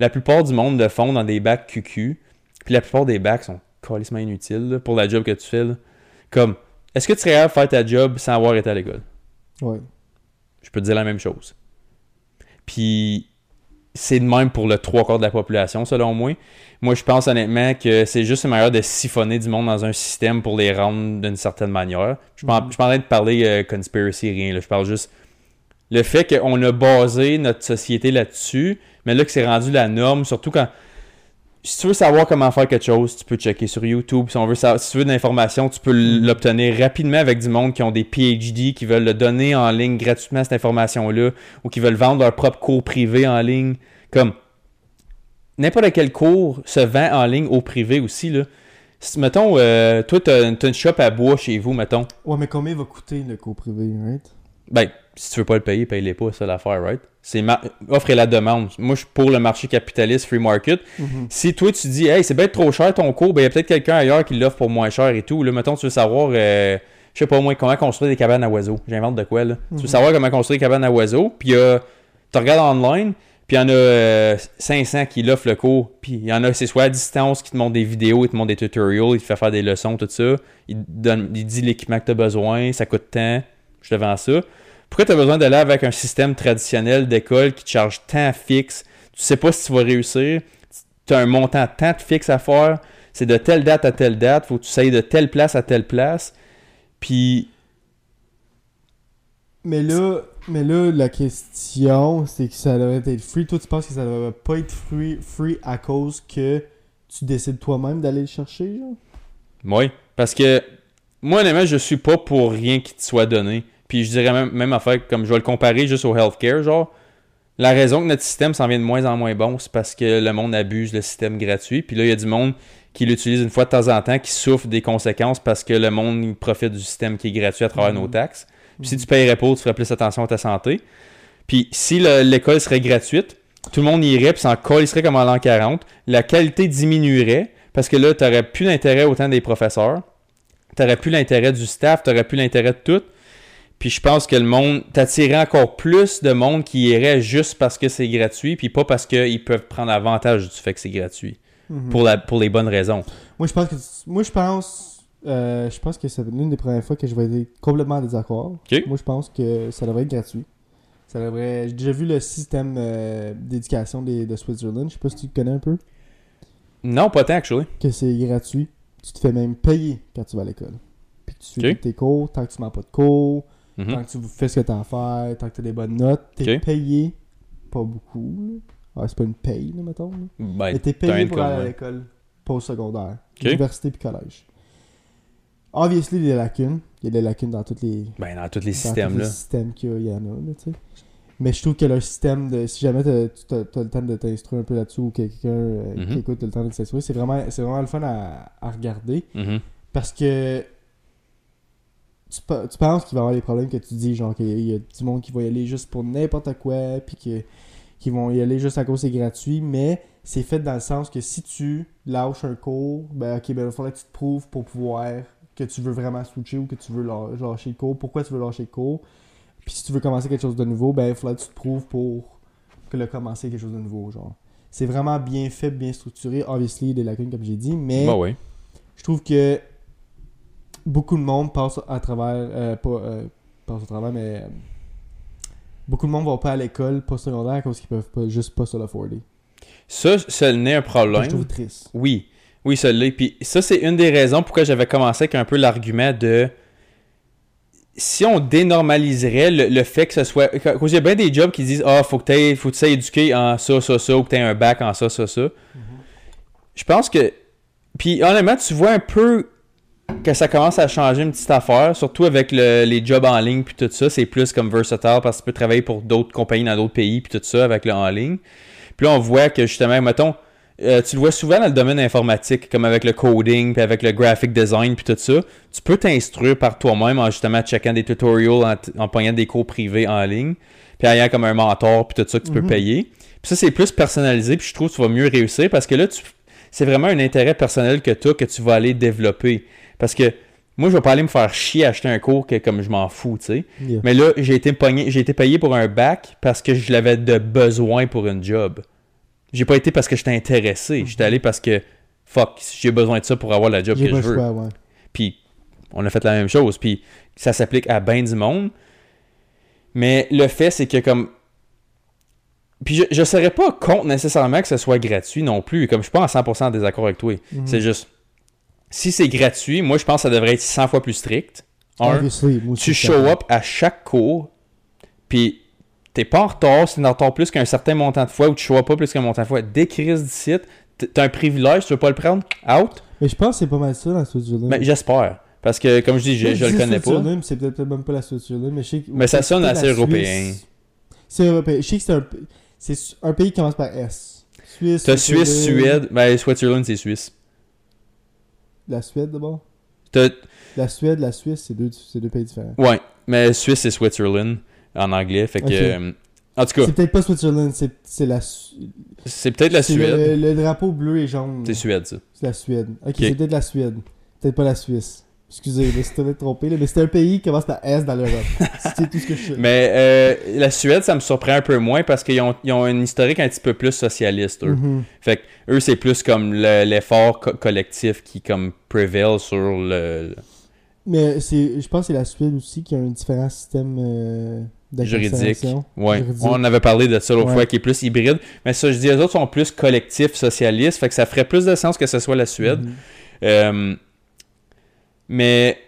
La plupart du monde le font dans des bacs QQ, puis la plupart des bacs sont calissement inutiles là, pour la job que tu fais. là. Comme, est-ce que tu serais capable de faire ta job sans avoir été à l'école? Ouais. je peux te dire la même chose. Puis c'est de même pour le trois quarts de la population, selon moi. Moi, je pense honnêtement que c'est juste une manière de siphonner du monde dans un système pour les rendre d'une certaine manière. Je ne suis pas en train de parler euh, conspiracy, rien. là. Je parle juste le fait qu'on a basé notre société là-dessus, mais là que c'est rendu la norme, surtout quand. Si tu veux savoir comment faire quelque chose, tu peux checker sur YouTube. Si, on veut savoir- si tu veux de l'information, tu peux l'obtenir rapidement avec du monde qui ont des PhD, qui veulent le donner en ligne gratuitement, cette information-là, ou qui veulent vendre leur propre cours privé en ligne. Comme n'importe quel cours se vend en ligne au privé aussi. Là. Si, mettons, euh, toi, tu as, une shop à bois chez vous, mettons. Ouais, mais combien va coûter le cours privé, right? Ben, si tu veux pas le payer, paye-les pas, c'est l'affaire, right? C'est ma- offre et la demande. Moi, je suis pour le marché capitaliste, free market. Si toi, tu dis, hey, c'est peut-être trop cher ton cours, ben, il y a peut-être quelqu'un ailleurs qui l'offre pour moins cher et tout. Là, mettons, tu veux savoir, euh, je sais pas moi, comment construire des cabanes à oiseaux. J'invente de quoi, là. Tu veux savoir comment construire des cabanes à oiseaux, puis euh, tu regardes online, puis il y en a euh, 500 qui l'offrent le cours, puis il y en a, c'est soit à distance, qui te montrent des vidéos, ils te montrent des tutorials, ils te font faire des leçons, tout ça. Il donne, dit l'équipement que tu as besoin, ça coûte tant, je te vends ça. Pourquoi tu as besoin d'aller avec un système traditionnel d'école qui te charge tant fixe? Tu sais pas si tu vas réussir. Tu as un montant tant de fixe à faire. C'est de telle date à telle date. Faut que tu ailles de telle place à telle place. Puis, Mais là, mais là, la question, c'est que ça devrait être free. Toi, tu penses que ça devrait pas être free, free à cause que tu décides toi-même d'aller le chercher, genre? oui. Parce que, moi, honnêtement, je suis pas pour rien qui te soit donné. Puis, je dirais même, même affaire, comme je vais le comparer juste au healthcare, genre. La raison que notre système s'en vient de moins en moins bon, c'est parce que le monde abuse le système gratuit. Puis là, il y a du monde qui l'utilise une fois de temps en temps, qui souffre des conséquences parce que le monde profite du système qui est gratuit à travers nos taxes. Puis si tu payerais pas, tu ferais plus attention à ta santé. Puis si le- l'école serait gratuite, tout le monde irait puis s'en serait comme en l'an 40. La qualité diminuerait parce que là, tu n'aurais plus l'intérêt autant des professeurs. Tu n'aurais plus l'intérêt du staff, tu n'aurais plus l'intérêt de tout. Puis je pense que le monde t'attirerait encore plus de monde qui irait juste parce que c'est gratuit, puis pas parce qu'ils peuvent prendre avantage du fait que c'est gratuit. Pour, la, pour les bonnes raisons. Moi, je pense que moi, je pense, euh, je pense que c'est l'une des premières fois que je vais être complètement en désaccord. Moi, je pense que ça devrait être gratuit. Ça devrait. J'ai déjà vu le système euh, d'éducation de Switzerland. Je sais pas si tu le connais un peu. Non, pas tant, actually. Que c'est gratuit. Tu te fais même payer quand tu vas à l'école. Puis tu suis tes cours, tant que tu manques pas de cours, Mhm. tant que tu fais ce que tu as à faire, tant que tu as des bonnes notes, t'es Ok. payé. Pas beaucoup. là. Ah, c'est pas une paye, là, mettons. là. Ben, Mais t'as un payé pour aller à l'école post-secondaire, université puis collège. Obviously, il y a des lacunes. Il y a des lacunes dans tous les, Ben, dans tous les dans systèmes, tous les là. systèmes qu'il y, en a, là, tu sais. Mais je trouve que leur système de. Si jamais tu as, le temps de t'instruire un peu là-dessus ou que quelqu'un euh, Mhm. qui écoute a le temps de s'instruire, c'est vraiment, vraiment le fun à, à regarder. Mhm. Parce que. Tu, pe- tu penses qu'il va y avoir des problèmes que tu dis, genre qu'il y a- il y a du monde qui va y aller juste pour n'importe quoi, puis que qui vont y aller juste à cause c'est gratuit, mais c'est fait dans le sens que si tu lâches un cours, ben ok, ben il va falloir que tu te prouves pour pouvoir que tu veux vraiment switcher ou que tu veux lâ- lâcher le cours, pourquoi tu veux lâcher le cours? Puis si tu veux commencer quelque chose de nouveau, ben il faudra que tu te prouves pour que le commencer quelque chose de nouveau, genre. C'est vraiment bien fait, bien structuré. Obviously, il y a des lacunes, comme j'ai dit, mais Bah ouais. je trouve que beaucoup de monde passe à travers, euh, pas euh, passe au travers, mais euh, beaucoup de monde va pas à l'école post-secondaire cause qu'ils peuvent pas, juste pas se l'afforder. Ça, ça n'est un problème. Je trouve triste. Oui, oui, ça l'est. Puis ça, c'est une des raisons pourquoi j'avais commencé avec un peu l'argument de si on dénormaliserait le, le fait que ce soit. Cause il y a bien des jobs qui disent Ah, faut que tu faut que éduqué en ça, ça, ça, ou que tu aies un bac en ça, ça, ça. Je pense que. Puis honnêtement, tu vois un peu que ça commence à changer une petite affaire, surtout avec le- les jobs en ligne puis tout ça. C'est plus comme versatile parce que tu peux travailler pour d'autres compagnies dans d'autres pays puis tout ça avec le en ligne. Puis là, on voit que justement, mettons, euh, tu le vois souvent dans le domaine informatique, comme avec le coding, puis avec le graphic design, puis tout ça. Tu peux t'instruire par toi-même en justement checkant des tutorials, en, en pognant des cours privés en ligne, puis ayant comme un mentor, puis tout ça que tu peux payer. Puis ça, c'est plus personnalisé, puis je trouve que tu vas mieux réussir parce que là, tu, c'est vraiment un intérêt personnel que tu as que tu vas aller développer. Parce que moi, je vais pas aller me faire chier à acheter un cours que comme je m'en fous, tu sais. Yeah. Mais là, j'ai été, pogné- j'ai été payé pour un bac parce que je l'avais de besoin pour une job. J'ai pas été parce que j'étais intéressé. J'étais allé parce que, fuck, j'ai besoin de ça pour avoir la job que je veux. choix, ouais. Puis, on a fait la même chose. Puis, ça s'applique à bien du monde. Mais le fait, c'est que comme. Puis, je, je serais pas contre nécessairement que ce soit gratuit non plus. Comme je suis pas en 100% en désaccord avec toi. Mhm. C'est juste. Si c'est gratuit, moi, je pense que ça devrait être 100 fois plus strict. Un, tu show up à chaque cours, puis t'es pas en retard, si t'es en retard plus qu'un certain montant de fois, ou tu show up pas plus qu'un montant de fois, dès crise d'ici, t- t'as un privilège, tu veux pas le prendre, out, Mais je pense que c'est pas mal ça, la Switzerland. mais j'espère. Parce que, comme je dis, je, je le connais pas. Switzerland, c'est peut-être même pas la Switzerland, mais je sais que- Mais ça c'est sonne assez européen. C'est européen. Je sais que c'est un, c'est un pays qui commence par S. Suisse. T'as Suisse, Suède, ben Switzerland c'est Suisse. La Suède d'abord? La Suède, la Suisse, c'est deux, c'est deux pays différents. Ouais, mais Suisse c'est Switzerland en anglais, fait que. Euh, en tout cas, C'est peut-être pas Switzerland, c'est la. C'est peut-être la Suède. Le, le drapeau bleu et jaune. C'est Suède, ça. C'est la Suède. Ok, Ok. c'est peut-être la Suède. Peut-être pas la Suisse. Excusez, je me suis peut-être trompé, là, mais c'est un pays qui commence par S dans l'Europe. c'est tout ce que je sais. Mais euh, la Suède, ça me surprend un peu moins parce qu'ils ont, ils ont une historique un petit peu plus socialiste, eux. Mhm. Fait que eux, c'est plus comme le- l'effort co- collectif qui comme prevail sur le, Mais c'est, je pense que c'est la Suède aussi qui a un différent système euh, juridique. Ouais. Juridique. On avait parlé de ça l'autre Ouais. fois, qui est plus hybride. Mais ça, je dis, les autres sont plus collectifs, socialistes. Fait que ça ferait plus de sens que ce soit la Suède. Mhm. Euh, mais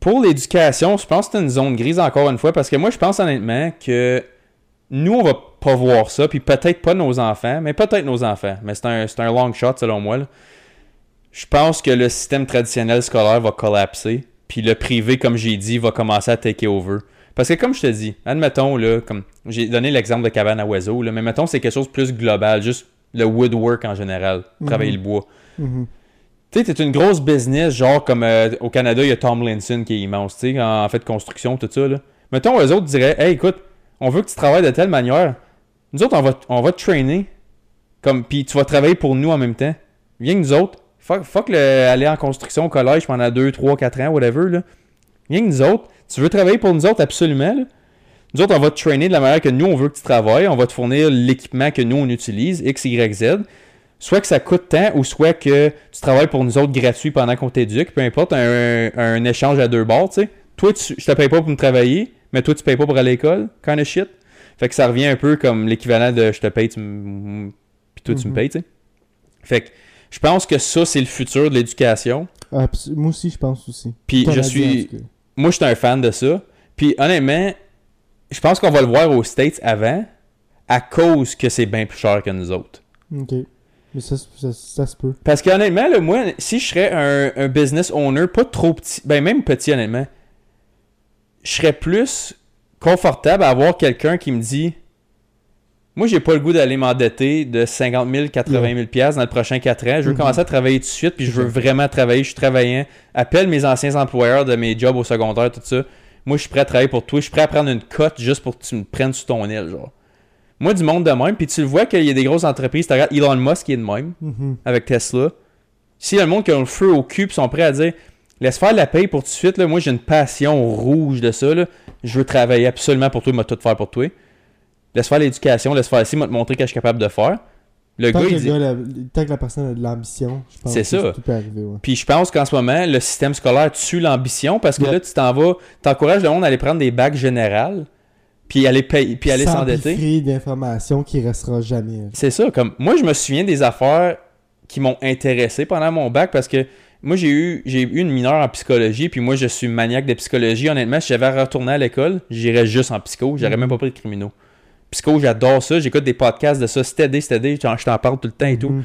pour l'éducation, je pense que c'est une zone grise encore une fois parce que moi, je pense honnêtement que nous, on va pas voir ça, puis peut-être pas nos enfants, mais peut-être nos enfants. Mais c'est un, c'est un long shot selon moi. là. Je pense que le système traditionnel scolaire va collapser, puis le privé, comme j'ai dit, va commencer à take over. Parce que comme je te dis, admettons, là, comme j'ai donné l'exemple de cabane à oiseaux, là, mais mettons c'est quelque chose de plus global, juste le woodwork en général, travailler Mhm. le bois. Mhm. Tu sais, t'es une grosse business, genre comme euh, au Canada, il y a Tomlinson qui est immense, tu sais, en, fait construction, tout ça. Là. Mettons, eux autres diraient Hey, écoute, on veut que tu travailles de telle manière. Nous autres, on va, on va te trainer. Comme, puis tu vas travailler pour nous en même temps. Viens que nous autres. Fuck, fuck le, aller en construction au collège pendant 2, 3, 4 ans, whatever. Là. Viens que nous autres. Tu veux travailler pour nous autres, absolument. Là. Nous autres, on va te trainer de la manière que nous, on veut que tu travailles. On va te fournir l'équipement que nous, on utilise, X, Y, Z soit que ça coûte tant ou soit que tu travailles pour nous autres gratuit pendant qu'on t'éduque, peu importe, un, un échange à deux bords, tu sais. Toi, tu, je te paye pas pour me travailler, mais toi, tu payes pas pour aller à l'école, kind of shit. Fait que ça revient un peu comme l'équivalent de je te paye, tu me... puis toi, tu me Mhm. payes, tu sais. Fait que je pense que ça, c'est le futur de l'éducation. Abs- moi aussi, je pense aussi. Puis je suis... Moi, je suis un fan de ça. Puis honnêtement, je pense qu'on va le voir aux States avant, à cause que c'est bien plus cher que nous autres. Ok. Mais ça, ça, ça se peut. Parce que honnêtement, là, moi, si je serais un, un business owner, pas trop petit, ben même petit honnêtement, je serais plus confortable à avoir quelqu'un qui me dit Moi, j'ai pas le goût d'aller m'endetter de 50 000, 80 000 piastres dans le prochain 4 ans. Je veux Mhm. commencer à travailler tout de suite, puis je veux vraiment travailler. Je suis travaillant. Appelle mes anciens employeurs de mes jobs au secondaire, tout ça. Moi, je suis prêt à travailler pour toi. Je suis prêt à prendre une cote juste pour que tu me prennes sous ton aile, genre. Moi, du monde de même, puis tu le vois qu'il y a des grosses entreprises. Tu regardes Elon Musk qui est de même Mhm. avec Tesla. Y a le monde qui a le feu au cul et sont prêts à dire laisse faire la paye pour tout de suite, là, moi j'ai une passion rouge de ça. Là. Je veux travailler absolument pour toi, m'a tout faire pour toi. Laisse faire l'éducation, laisse faire ici, m'a te montrer que je suis capable de faire. Le Tant, gars, que il dit. gars, la- tant que la personne a de l'ambition, je pense C'est que ça. tout peut arriver. Ouais. Puis je pense qu'en ce moment, le système scolaire tue l'ambition parce que là, tu t'en vas, t'encourages le monde à aller prendre des bacs générales, puis aller payer, puis aller s'endetter. D'informations qui restera jamais. C'est ça, comme moi je me souviens des affaires qui m'ont intéressé pendant mon bac parce que moi, j'ai eu, j'ai eu une mineure en psychologie, puis moi, je suis maniaque de psychologie. Honnêtement, si j'avais retourné à l'école, j'irais juste en psycho. J'aurais Mhm. même pas pris de criminaux. Psycho, j'adore ça. J'écoute des podcasts de ça. Stédé, stédé. Je t'en je t'en parle tout le temps et tout. Mhm.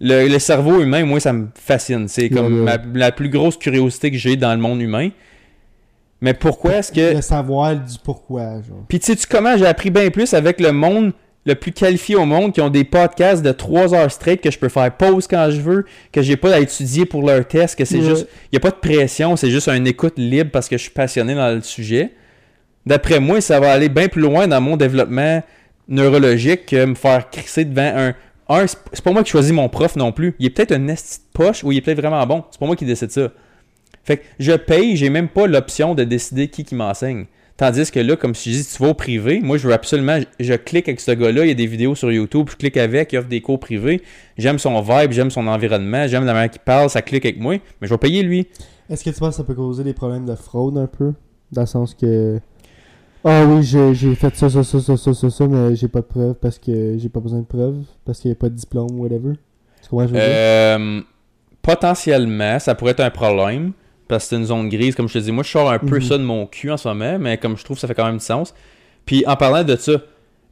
Le, le cerveau humain, moi, ça me fascine. C'est comme ma- la plus grosse curiosité que j'ai dans le monde humain. Mais pourquoi est-ce que. Le savoir du pourquoi, genre. Puis tu sais-tu comment j'ai appris bien plus avec le monde le plus qualifié au monde qui ont des podcasts de 3 heures straight que je peux faire pause quand je veux, que j'ai pas à étudier pour leur test, que c'est Ouais. juste. Il a pas de pression, c'est juste une écoute libre parce que je suis passionné dans le sujet. D'après moi, ça va aller bien plus loin dans mon développement neurologique que me faire crisser devant un. Un, c'est c'est pas moi qui choisis mon prof non plus. Il est peut-être un esti de poche ou il est peut-être vraiment bon. C'est pas moi qui décide ça. Fait que je paye, j'ai même pas l'option de décider qui qui m'enseigne. Tandis que là, comme je dis, tu vas au privé, moi je veux absolument, je clique avec ce gars-là, il y a des vidéos sur YouTube, je clique avec, il offre des cours privés, j'aime son vibe, j'aime son environnement, j'aime la manière qu'il parle, ça clique avec moi, mais je vais payer lui. Est-ce que tu penses que ça peut causer des problèmes de fraude un peu? Dans le sens que. Ah oui, j'ai j'ai fait ça, ça, ça, ça, ça, ça, ça, mais j'ai pas de preuves parce que j'ai pas besoin de preuves, parce qu'il n'y a pas de diplôme ou whatever. Tu comprends ce que je veux dire? Euh, potentiellement, ça pourrait être un problème, parce que c'est une zone grise, comme je te dis, moi je sors un peu Mhm. ça de mon cul en ce moment, mais comme je trouve ça fait quand même du sens. Puis en parlant de ça,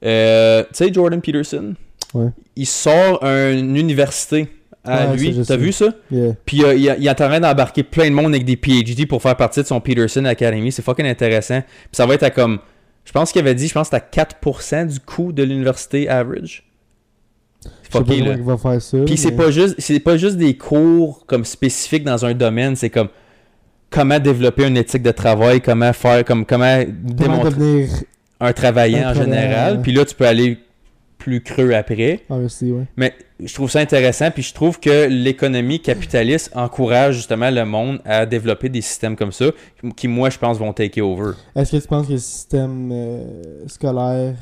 euh, tu sais Jordan Peterson, Ouais. il sort une université à Ouais, lui, t'as vu ça? Yeah. Puis euh, il, il est en train d'embarquer plein de monde avec des PhD pour faire partie de son Peterson Academy. C'est fucking intéressant. Puis ça va être à comme. Je pense qu'il avait dit, je pense que c'est à 4% du coût de l'université average. C'est là. il va faire ça. Puis c'est pas juste c'est pas juste des cours comme spécifiques dans un domaine, c'est comme comment développer une éthique de travail, comment faire comme comment Comment démontrer devenir. un travaillant un en général, puis là tu peux aller plus creux après. Ah, aussi, ouais. Mais je trouve ça intéressant, puis je trouve que l'économie capitaliste encourage justement le monde à développer des systèmes comme ça, qui moi je pense vont take over. Est-ce que tu penses que le système euh, scolaire,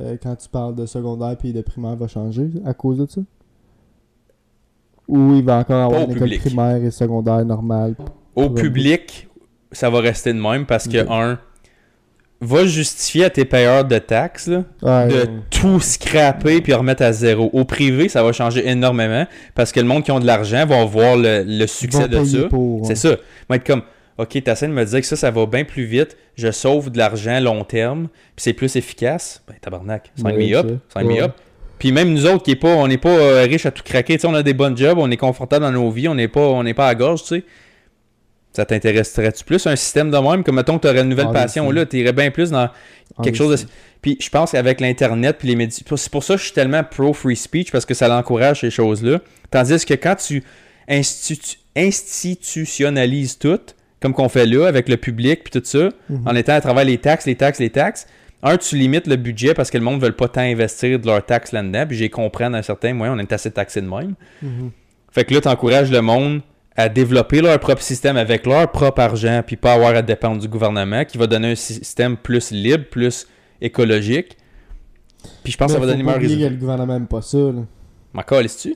euh, quand tu parles de secondaire puis de primaire, va changer à cause de ça? Ou il va encore avoir une école public. primaire et secondaire normale? Au Ouais. public, ça va rester de même parce que Ok. un va justifier à tes payeurs de taxes là, Ouais, de ouais. tout scraper puis remettre à zéro. Au privé, ça va changer énormément parce que le monde qui ont de l'argent va voir le, succès de ça. ouais. C'est ça. Moi, être comme, OK, t'essaies de me dire que ça, ça va bien plus vite, je sauve de l'argent long terme, puis c'est plus efficace. Ben, tabarnak, sign Ouais, me up, sign me Ouais. up. Puis même nous autres qui est pas, on n'est pas euh, riches à tout craquer, on a des bonnes jobs, on est confortable dans nos vies, on n'est pas, on n'est pas à gorge, tu sais. Ça t'intéresserait-tu plus un système de même? Comme mettons que tu aurais une nouvelle Ah, passion oui, là, tu irais bien plus dans Ah, quelque oui, chose de. Puis je pense qu'avec l'Internet puis les médias. C'est pour ça que je suis tellement pro free speech parce que ça l'encourage ces choses-là. Tandis que quand tu institu- institutionnalises tout, comme qu'on fait là avec le public puis tout ça, Mhm. en étant à travers les taxes, les taxes, les taxes, un, tu limites le budget parce que le monde ne veut pas tant investir de leurs taxes là-dedans. Puis j'ai compris d'un certain moyen, on est assez taxé de même. Mhm. Fait que là, tu encourages le monde à développer leur propre système avec leur propre argent, puis pas avoir à dépendre du gouvernement, qui va donner un système plus libre, plus écologique. Puis je pense que ça Mais va donner meilleur résultat. le gouvernement aime pas ça. Ma calisse-tu?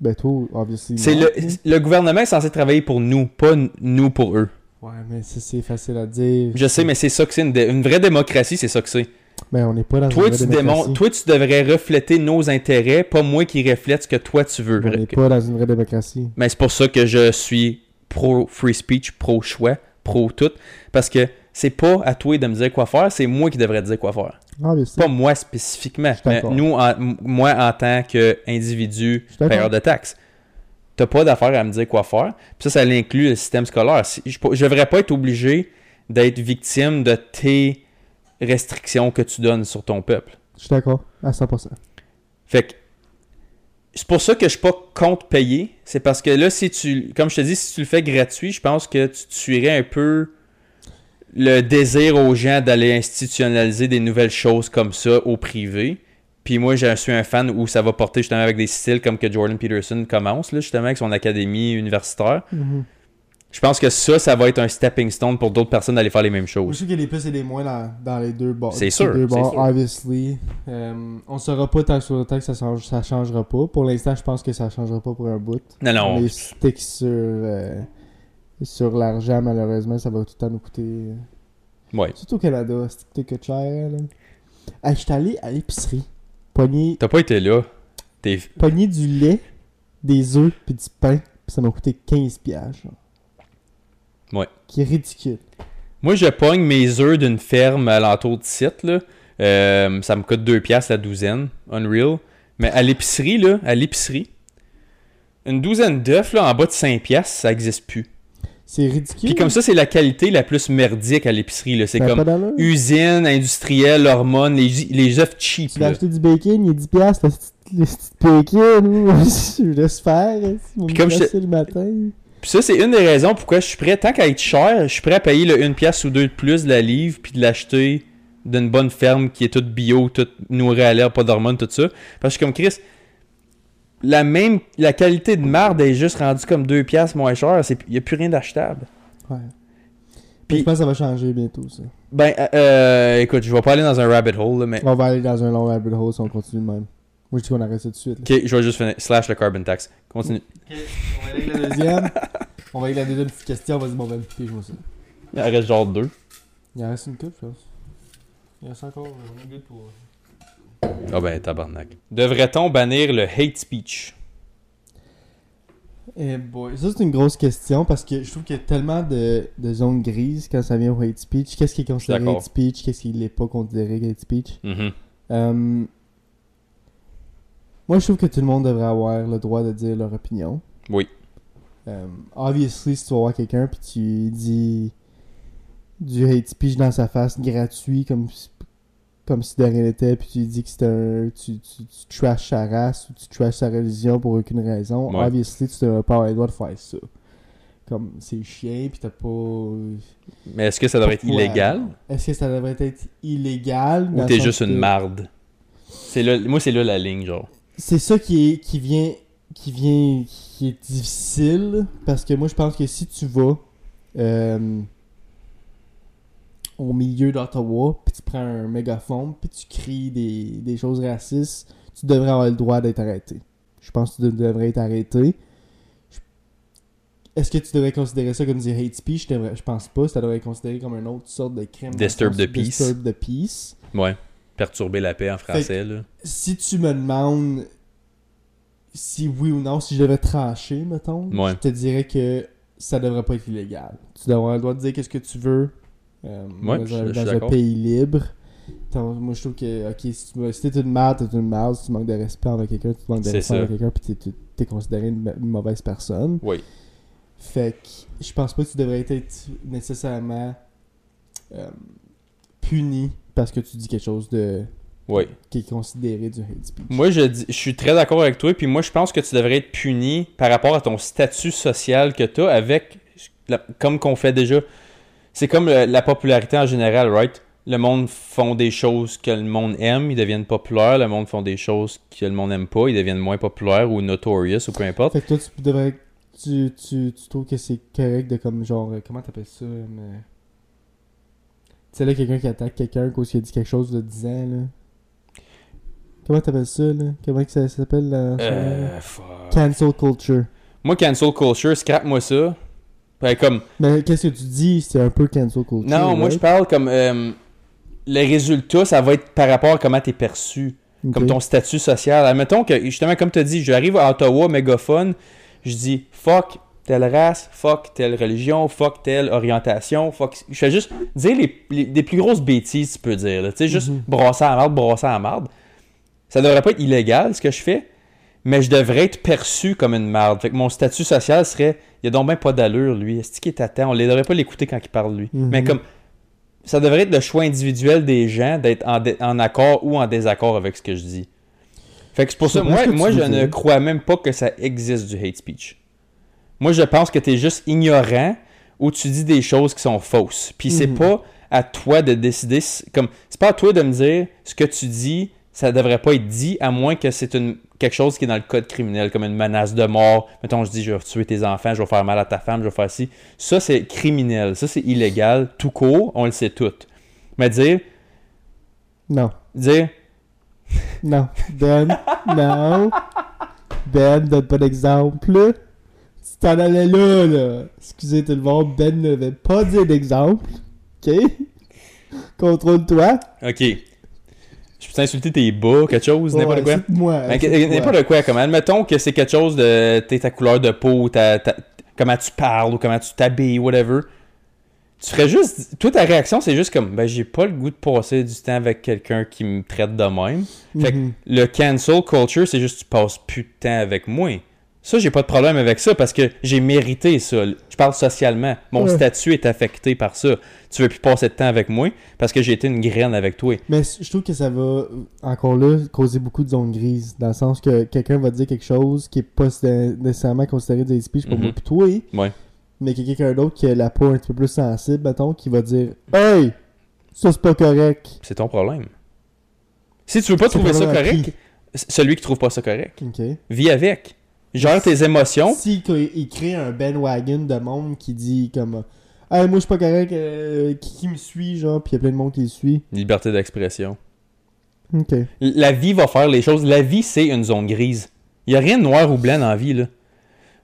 Ben, toi, obviously. C'est le, le gouvernement est censé travailler pour nous, pas nous pour eux. Ouais, mais ça, c'est facile à dire. Je sais, mais c'est ça que c'est. Une, une vraie démocratie, c'est ça que c'est. Ben, on n'est pas dans Toi une vraie tu, démocratie. démon- toi, tu devrais refléter nos intérêts, pas moi qui reflète ce que toi tu veux. On n'est pas dans une vraie démocratie. Mais c'est pour ça que je suis pro free speech, pro choix, pro tout. Parce que c'est pas à toi de me dire quoi faire, c'est moi qui devrais te dire quoi faire. Obviously. Pas moi spécifiquement, mais nous, en- moi en tant qu'individu payeur de taxes. T'as pas d'affaire à me dire quoi faire. Puis ça, ça inclut le système scolaire. Je, je devrais pas être obligé d'être victime de tes restrictions que tu donnes sur ton peuple. Je suis d'accord, à 100%. Fait que c'est pour ça que je suis pas contre payer. C'est parce que là, si tu. Comme je te dis, si tu le fais gratuit, je pense que tu tuerais un peu le désir aux gens d'aller institutionnaliser des nouvelles choses comme ça au privé. Puis moi, je suis un fan où ça va porter justement avec des styles comme que Jordan Peterson commence, là, justement, avec son académie universitaire. Je pense que ça, ça va être un stepping stone pour d'autres personnes d'aller faire les mêmes Je choses. sais qu'il y a des plus et des moins dans, dans les deux bords. C'est sûr, Deux bords, sûr. obviously. Euh, on saura pas tant que sur le temps que ça, change, ça changera pas. Pour l'instant, je pense que ça changera pas pour un bout. Non, non. Les sticks sur, euh, sur l'argent, malheureusement, ça va tout le temps nous coûter. euh, Ouais. Surtout au Canada, c'est que cher. Là. Hey, j'étais allé à l'épicerie. Pogner, T'as pas été là. T'es. pogner du lait, des œufs puis du pain Puis ça m'a coûté 15$. piastres, genre. Ouais. Qui est ridicule. Moi, je pogne mes œufs d'une ferme à l'entour de site, là. Euh, ça me coûte 2 piastres la douzaine, Unreal. Mais à l'épicerie, là, à l'épicerie, une douzaine d'œufs, là, en bas de 5 piastres, ça existe plus. C'est ridicule. Puis comme ça, c'est la qualité la plus merdique à l'épicerie, là. C'est comme usine, industrielle, hormones, les, les œufs cheap, Tu vas acheter du bacon, il est 10$, piastres, le petit- bacon, [laughs] je laisse faire, hein, Puis comme je le matin. Puis ça, c'est une des raisons pourquoi je suis prêt, tant qu'à être cher, je suis prêt à payer le 1 pièce ou 2 de plus de la livre, puis de l'acheter d'une bonne ferme qui est toute bio, toute nourrie à l'air, pas d'hormones, tout ça. Parce que comme Chris, la même la qualité de marde est juste rendue comme 2 pièces moins cher, il n'y a plus rien d'achetable. Ouais. Puis- je pense que ça va changer bientôt, ça. Ben, euh, euh, écoute, je vais pas aller dans un rabbit hole, là, mais... On va aller dans un long rabbit hole si on continue de même. Moi, je dis qu'on arrête ça tout de suite. là. Ok, je vais juste finir. Slash le carbon tax. Continue. On va aller avec la [laughs] deuxième. on va aller avec la deuxième petite question. Vas-y, mon Ben, pige-moi ça. Il en reste genre deux. Il en reste une coupe, je pense. Il en reste encore. On est good pour. Ah ben, tabarnak. Devrait-on bannir le hate speech? Eh boy, ça c'est une grosse question parce que je trouve qu'il y a tellement de, de zones grises quand ça vient au hate speech. Qu'est-ce qui est considéré hate speech, qu'est-ce qui n'est pas considéré hate speech? Mhm. Euh, moi je trouve que tout le monde devrait avoir le droit de dire leur opinion. Oui. Euh, obviously, si tu vas voir quelqu'un puis tu dis du hate speech dans sa face gratuit comme si, comme si de rien n'était, puis tu dis que c'est un. Tu, tu, tu trash sa race ou tu trash sa religion pour aucune raison, Ouais. obviously, tu devrais pas avoir le droit de faire ça. Comme c'est chien, puis t'as pas. Mais est-ce que ça devrait être illégal? Est-ce que ça devrait être illégal Ou t'es juste une marde? C'est là, moi, c'est là la ligne, genre. C'est ça qui est qui vient qui vient qui est difficile parce que moi je pense que si tu vas euh, au milieu d'Ottawa puis tu prends un mégaphone puis tu cries des, des choses racistes tu devrais avoir le droit d'être arrêté. Je pense que tu devrais être arrêté. Est-ce que tu devrais considérer ça comme du hate speech? Je, devrais- je pense pas. Ça devrait être considéré comme une autre sorte de crime peace. disturb the peace. Ouais. Perturber la paix en français, là. si tu me demandes si oui ou non, si je devais trancher, mettons, Ouais. je te dirais que ça devrait pas être illégal. Tu devrais avoir le droit de dire qu'est-ce que tu veux euh, Ouais, dans, je- un, je suis dans un d'accord. pays libre. Moi, je trouve que, ok, si, tu, si t'es une merde, t'es une merde. Si tu manques de respect envers quelqu'un, tu manques de respect envers quelqu'un, puis t'es- t'es t'es considéré une, une mauvaise personne. Oui. Fait que je pense pas que tu devrais être nécessairement euh, puni parce que tu dis quelque chose de Oui. qui est considéré du hate speech. Moi, je, dis- je suis très d'accord avec toi, puis moi, je pense que tu devrais être puni par rapport à ton statut social que tu as avec, la- comme qu'on fait déjà. C'est comme euh, la popularité en général, right? Le monde font des choses que le monde aime, ils deviennent populaires. Le monde font des choses que le monde aime pas, ils deviennent moins populaires ou notorious ou peu importe. Fait que toi, tu devrais. Tu, tu, tu trouves que c'est correct de comme genre. euh, Comment t'appelles ça mais... Tu sais, là, quelqu'un qui attaque quelqu'un cause qu'il a dit quelque chose de 10 ans, là. Comment t'appelles ça, là? Comment que ça s'appelle là? Euh, fuck. Cancel culture. Moi, cancel culture, scrape-moi ça. Ben, comme, Mais qu'est-ce que tu dis? C'est un peu cancel culture. non, moi, je parle comme. euh, les résultats, ça va être par rapport à comment t'es perçu. comme ton statut social. Admettons que, justement, comme tu dit, j'arrive à Ottawa, mégaphone, je dis fuck telle race, fuck telle religion, fuck telle orientation, fuck. Je fais juste dire les, les- des plus grosses bêtises, tu peux dire. Tu sais, juste Mhm. brasser à la marde, brasser à la marde. Ça devrait pas être illégal ce que je fais, mais je devrais être perçu comme une marde. Fait que mon statut social serait il a donc bien pas d'allure, lui. Est-ce qu'il est à temps? On ne devrait pas l'écouter quand il parle, lui. Mhm. Mais comme ça devrait être le choix individuel des gens d'être en, en accord ou en désaccord avec ce que je dis. Fait que c'est pour ça, moi, moi je ne crois même pas que ça existe du hate speech. Moi, je pense que tu es juste ignorant ou tu dis des choses qui sont fausses. Puis c'est Mhm. pas à toi de décider. Comme c'est pas à toi de me dire ce que tu dis, ça devrait pas être dit à moins que c'est une quelque chose qui est dans le code criminel, comme une menace de mort. Mettons, je dis je vais tuer tes enfants, je vais faire mal à ta femme, je vais faire ci. Ça, c'est criminel. Ça, c'est illégal. Tout court, on le sait tout. Mais dire, Non. dire, Non. Ben. non. Ben, donne pas d'exemple. Tu t'en allais là, là. Excusez tout le monde, Ben ne veut pas dire d'exemple. Ok? Contrôle-toi. OK. Je peux t'insulter tes bas, quelque chose, n'importe quoi? Moi, Ben, N'importe quoi, comme admettons que c'est quelque chose de t'es ta couleur de peau, ta, ta- comment tu parles ou comment tu t'habilles, whatever. Tu ferais juste. Toi, ta réaction, c'est juste comme ben j'ai pas le goût de passer du temps avec quelqu'un qui me traite de même. Fait que Mhm. le cancel culture, c'est juste tu passes plus de temps avec moi. Ça, j'ai pas de problème avec ça parce que j'ai mérité ça. Je parle socialement. Mon Ouais. statut est affecté par ça. Tu veux plus passer de temps avec moi parce que j'ai été une graine avec toi. Mais je trouve que ça va, encore là, causer beaucoup de zones grises. Dans le sens que quelqu'un va dire quelque chose qui est pas né- nécessairement considéré des speech pour moi pis toi. Ouais. Mais qu'il y a quelqu'un d'autre qui a la peau un petit peu plus sensible, mettons, qui va dire Hey! Ça c'est pas correct. C'est ton problème. Si tu veux pas trouver ça correct, celui qui trouve pas ça correct, Ok. vis avec. Gère tes émotions. Si il crée un bandwagon de monde qui dit comme Hey, moi je suis pas correct, euh, qui, qui me suit, genre, pis il y a plein de monde qui le suit. Liberté d'expression. Ok. La vie va faire les choses. La vie, c'est une zone grise. Il y a rien de noir ou blanc dans la vie, là.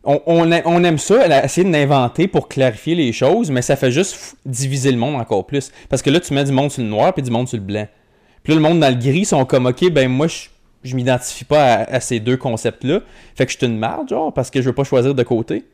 On, on a- on aime ça, elle a essayé de l'inventer pour clarifier les choses, mais ça fait juste diviser le monde encore plus. Parce que là, tu mets du monde sur le noir puis du monde sur le blanc. Puis là, le monde dans le gris sont comme, OK, ben moi, je, je m'identifie pas à, à ces deux concepts-là. Fait que je suis une marde, genre, parce que je veux pas choisir de côté.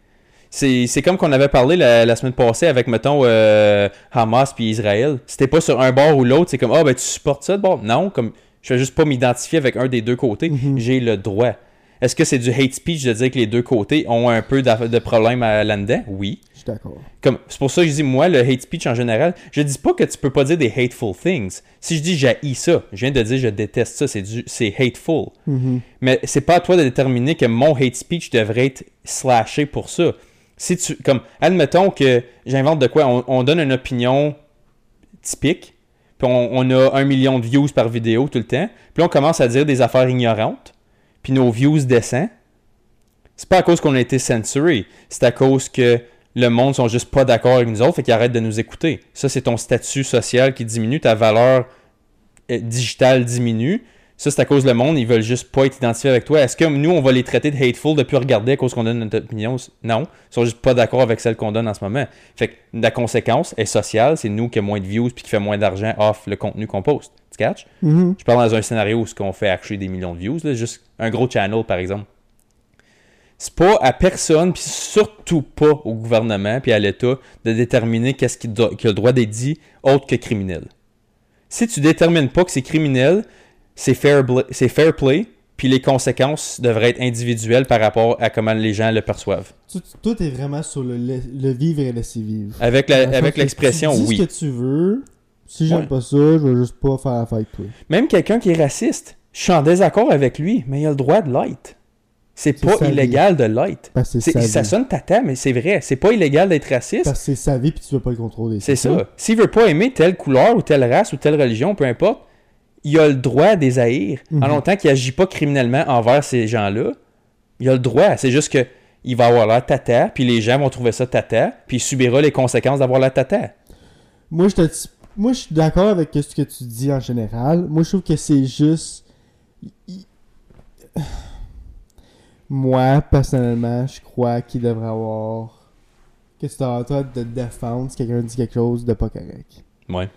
C'est comme qu'on avait parlé la, la semaine passée avec, mettons, euh, Hamas puis Israël. C'était pas sur un bord ou l'autre, c'est comme, ah, ben tu supportes ça de bord? Non, comme, je vais juste pas m'identifier avec un des deux côtés. Mhm. J'ai le droit. Est-ce que c'est du hate speech de dire que les deux côtés ont un peu de problème à- là-dedans? Oui. Suis d'accord. Comme, c'est pour ça que je dis, moi, le hate speech en général, je dis pas que tu peux pas dire des hateful things. Si je dis j'haïs ça, je viens de dire je déteste ça, c'est du, c'est hateful. Mhm. Mais c'est pas à toi de déterminer que mon hate speech devrait être slashé pour ça. Si tu, comme, admettons que j'invente de quoi, on, on donne une opinion typique, puis on, on a un million de views par vidéo tout le temps, puis on commence à dire des affaires ignorantes, puis nos views descendent. C'est pas à cause qu'on a été censuré, c'est à cause que le monde sont juste pas d'accord avec nous autres, fait qu'ils arrêtent de nous écouter. Ça, c'est ton statut social qui diminue, ta valeur euh, digitale diminue. Ça, c'est à cause le monde, ils veulent juste pas être identifiés avec toi. Est-ce que nous, on va les traiter de hateful de plus regarder à cause qu'on donne notre opinion? Non. Ils sont juste pas d'accord avec celle qu'on donne en ce moment. Fait que la conséquence est sociale, c'est nous qui a moins de views puis qui fait moins d'argent off le contenu qu'on poste. Tu catches? Mhm. Je parle dans un scénario où ce qu'on fait actually des millions de views, là, juste un gros channel par exemple. C'est pas à personne, puis surtout pas au gouvernement puis à l'État de déterminer qu'est-ce qui, a le droit d'être dit autre que criminel. Si tu détermines pas que c'est criminel, c'est fair, play, puis les conséquences devraient être individuelles par rapport à comment les gens le perçoivent. Toi, t'es vraiment sur le, la- le vivre et laisser vivre. Avec la- l'expression, oui. ce que tu veux. Si j'aime Ouais. pas ça, je vais juste pas faire affaire avec toi. Même quelqu'un qui est raciste, je suis en désaccord avec lui, mais il a le droit de l'être. C'est pas sa vie. illégal de l'être. Parce que C'est- c'est sa Ça vie. sonne tata, mais c'est vrai. C'est pas illégal d'être raciste. Parce que c'est sa vie puis tu veux pas le contrôler. C'est ça. S'il veut pas aimer telle couleur ou telle race ou telle religion, peu importe, il a le droit des haïr. Mhm. En longtemps qu'il agit pas criminellement envers ces gens-là, il a le droit. C'est juste que il va avoir l'air tata, puis les gens vont trouver ça tata, puis il subira les conséquences d'avoir la tata. Moi, je te- Moi, je suis d'accord avec ce que tu dis en général. Moi, je trouve que c'est juste. il- Moi, personnellement, je crois qu'il devrait avoir. Que c'est à toi de défendre si quelqu'un dit quelque chose de pas correct. Ouais.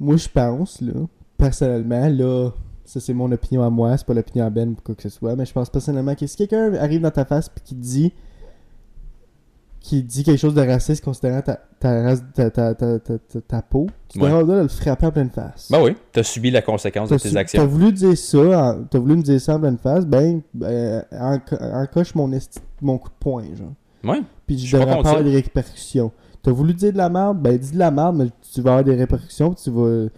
Moi, je pense, là, personnellement, là, ça c'est mon opinion à moi, c'est pas l'opinion à Ben ou quoi que ce soit, mais je pense personnellement que si quelqu'un arrive dans ta face puis qui dit qui dit quelque chose de raciste considérant ta, ta race, ta, ta, ta, peau, tu Ouais. de le frapper en pleine face. Ben oui, t'as subi la conséquence de T'as tes su- T'as actions. voulu dire ça, t'as voulu me dire ça en pleine face, ben, ben enco- encoche mon, esti- mon coup de poing, genre. Ouais. Puis Je devrais avoir des répercussions. T'as voulu dire de la merde, ben dis de la merde, mais tu vas avoir des répercussions, puis tu vas...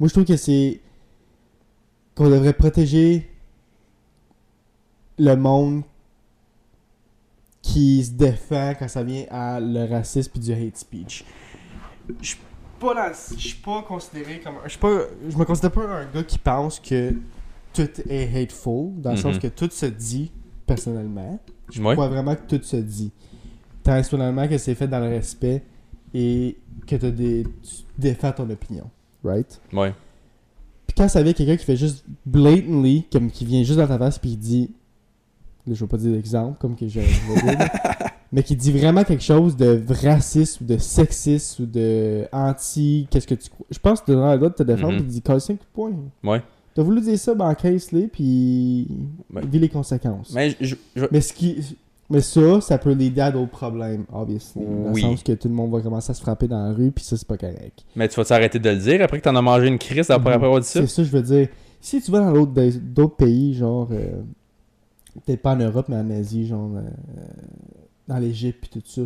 Moi, je trouve que c'est... qu'on devrait protéger le monde qui se défend quand ça vient à le racisme puis du hate speech. Je suis pas dans... Je suis pas considéré comme... Je suis pas... Je me considère pas un gars qui pense que tout est hateful, dans le sens que tout se dit personnellement. Je crois vraiment que tout se dit. Tant exponentiellement que c'est fait dans le respect et que t'as des, tu défends ton opinion. Right? Ouais. Puis quand ça vient quelqu'un qui fait juste blatantly, comme qui vient juste dans ta face puis qui dit. Là, je vais pas dire d'exemple, comme que je, je vais dire, [laughs] mais qui dit vraiment quelque chose de raciste ou de sexiste ou de anti. Qu'est-ce que tu crois? Je pense que tu donneras le droit de te défendre et il dit casse 5 points. Ouais. T'as voulu dire ça, ben casse-les, puis. Ben. vis les conséquences. Mais je- je- Mais ce qui. Mais ça, ça peut l'aider à d'autres problèmes, obviously. Dans Oui. le sens que tout le monde va commencer à se frapper dans la rue, puis ça, c'est pas correct. mais tu vas t'arrêter de le dire après que t'en as mangé une crise après Mhm. avoir dit ça? C'est ça, je veux dire. Si tu vas dans d'autres pays, genre. euh, Peut-être pas en Europe, mais en Asie, genre. euh, dans l'Égypte, puis tout ça.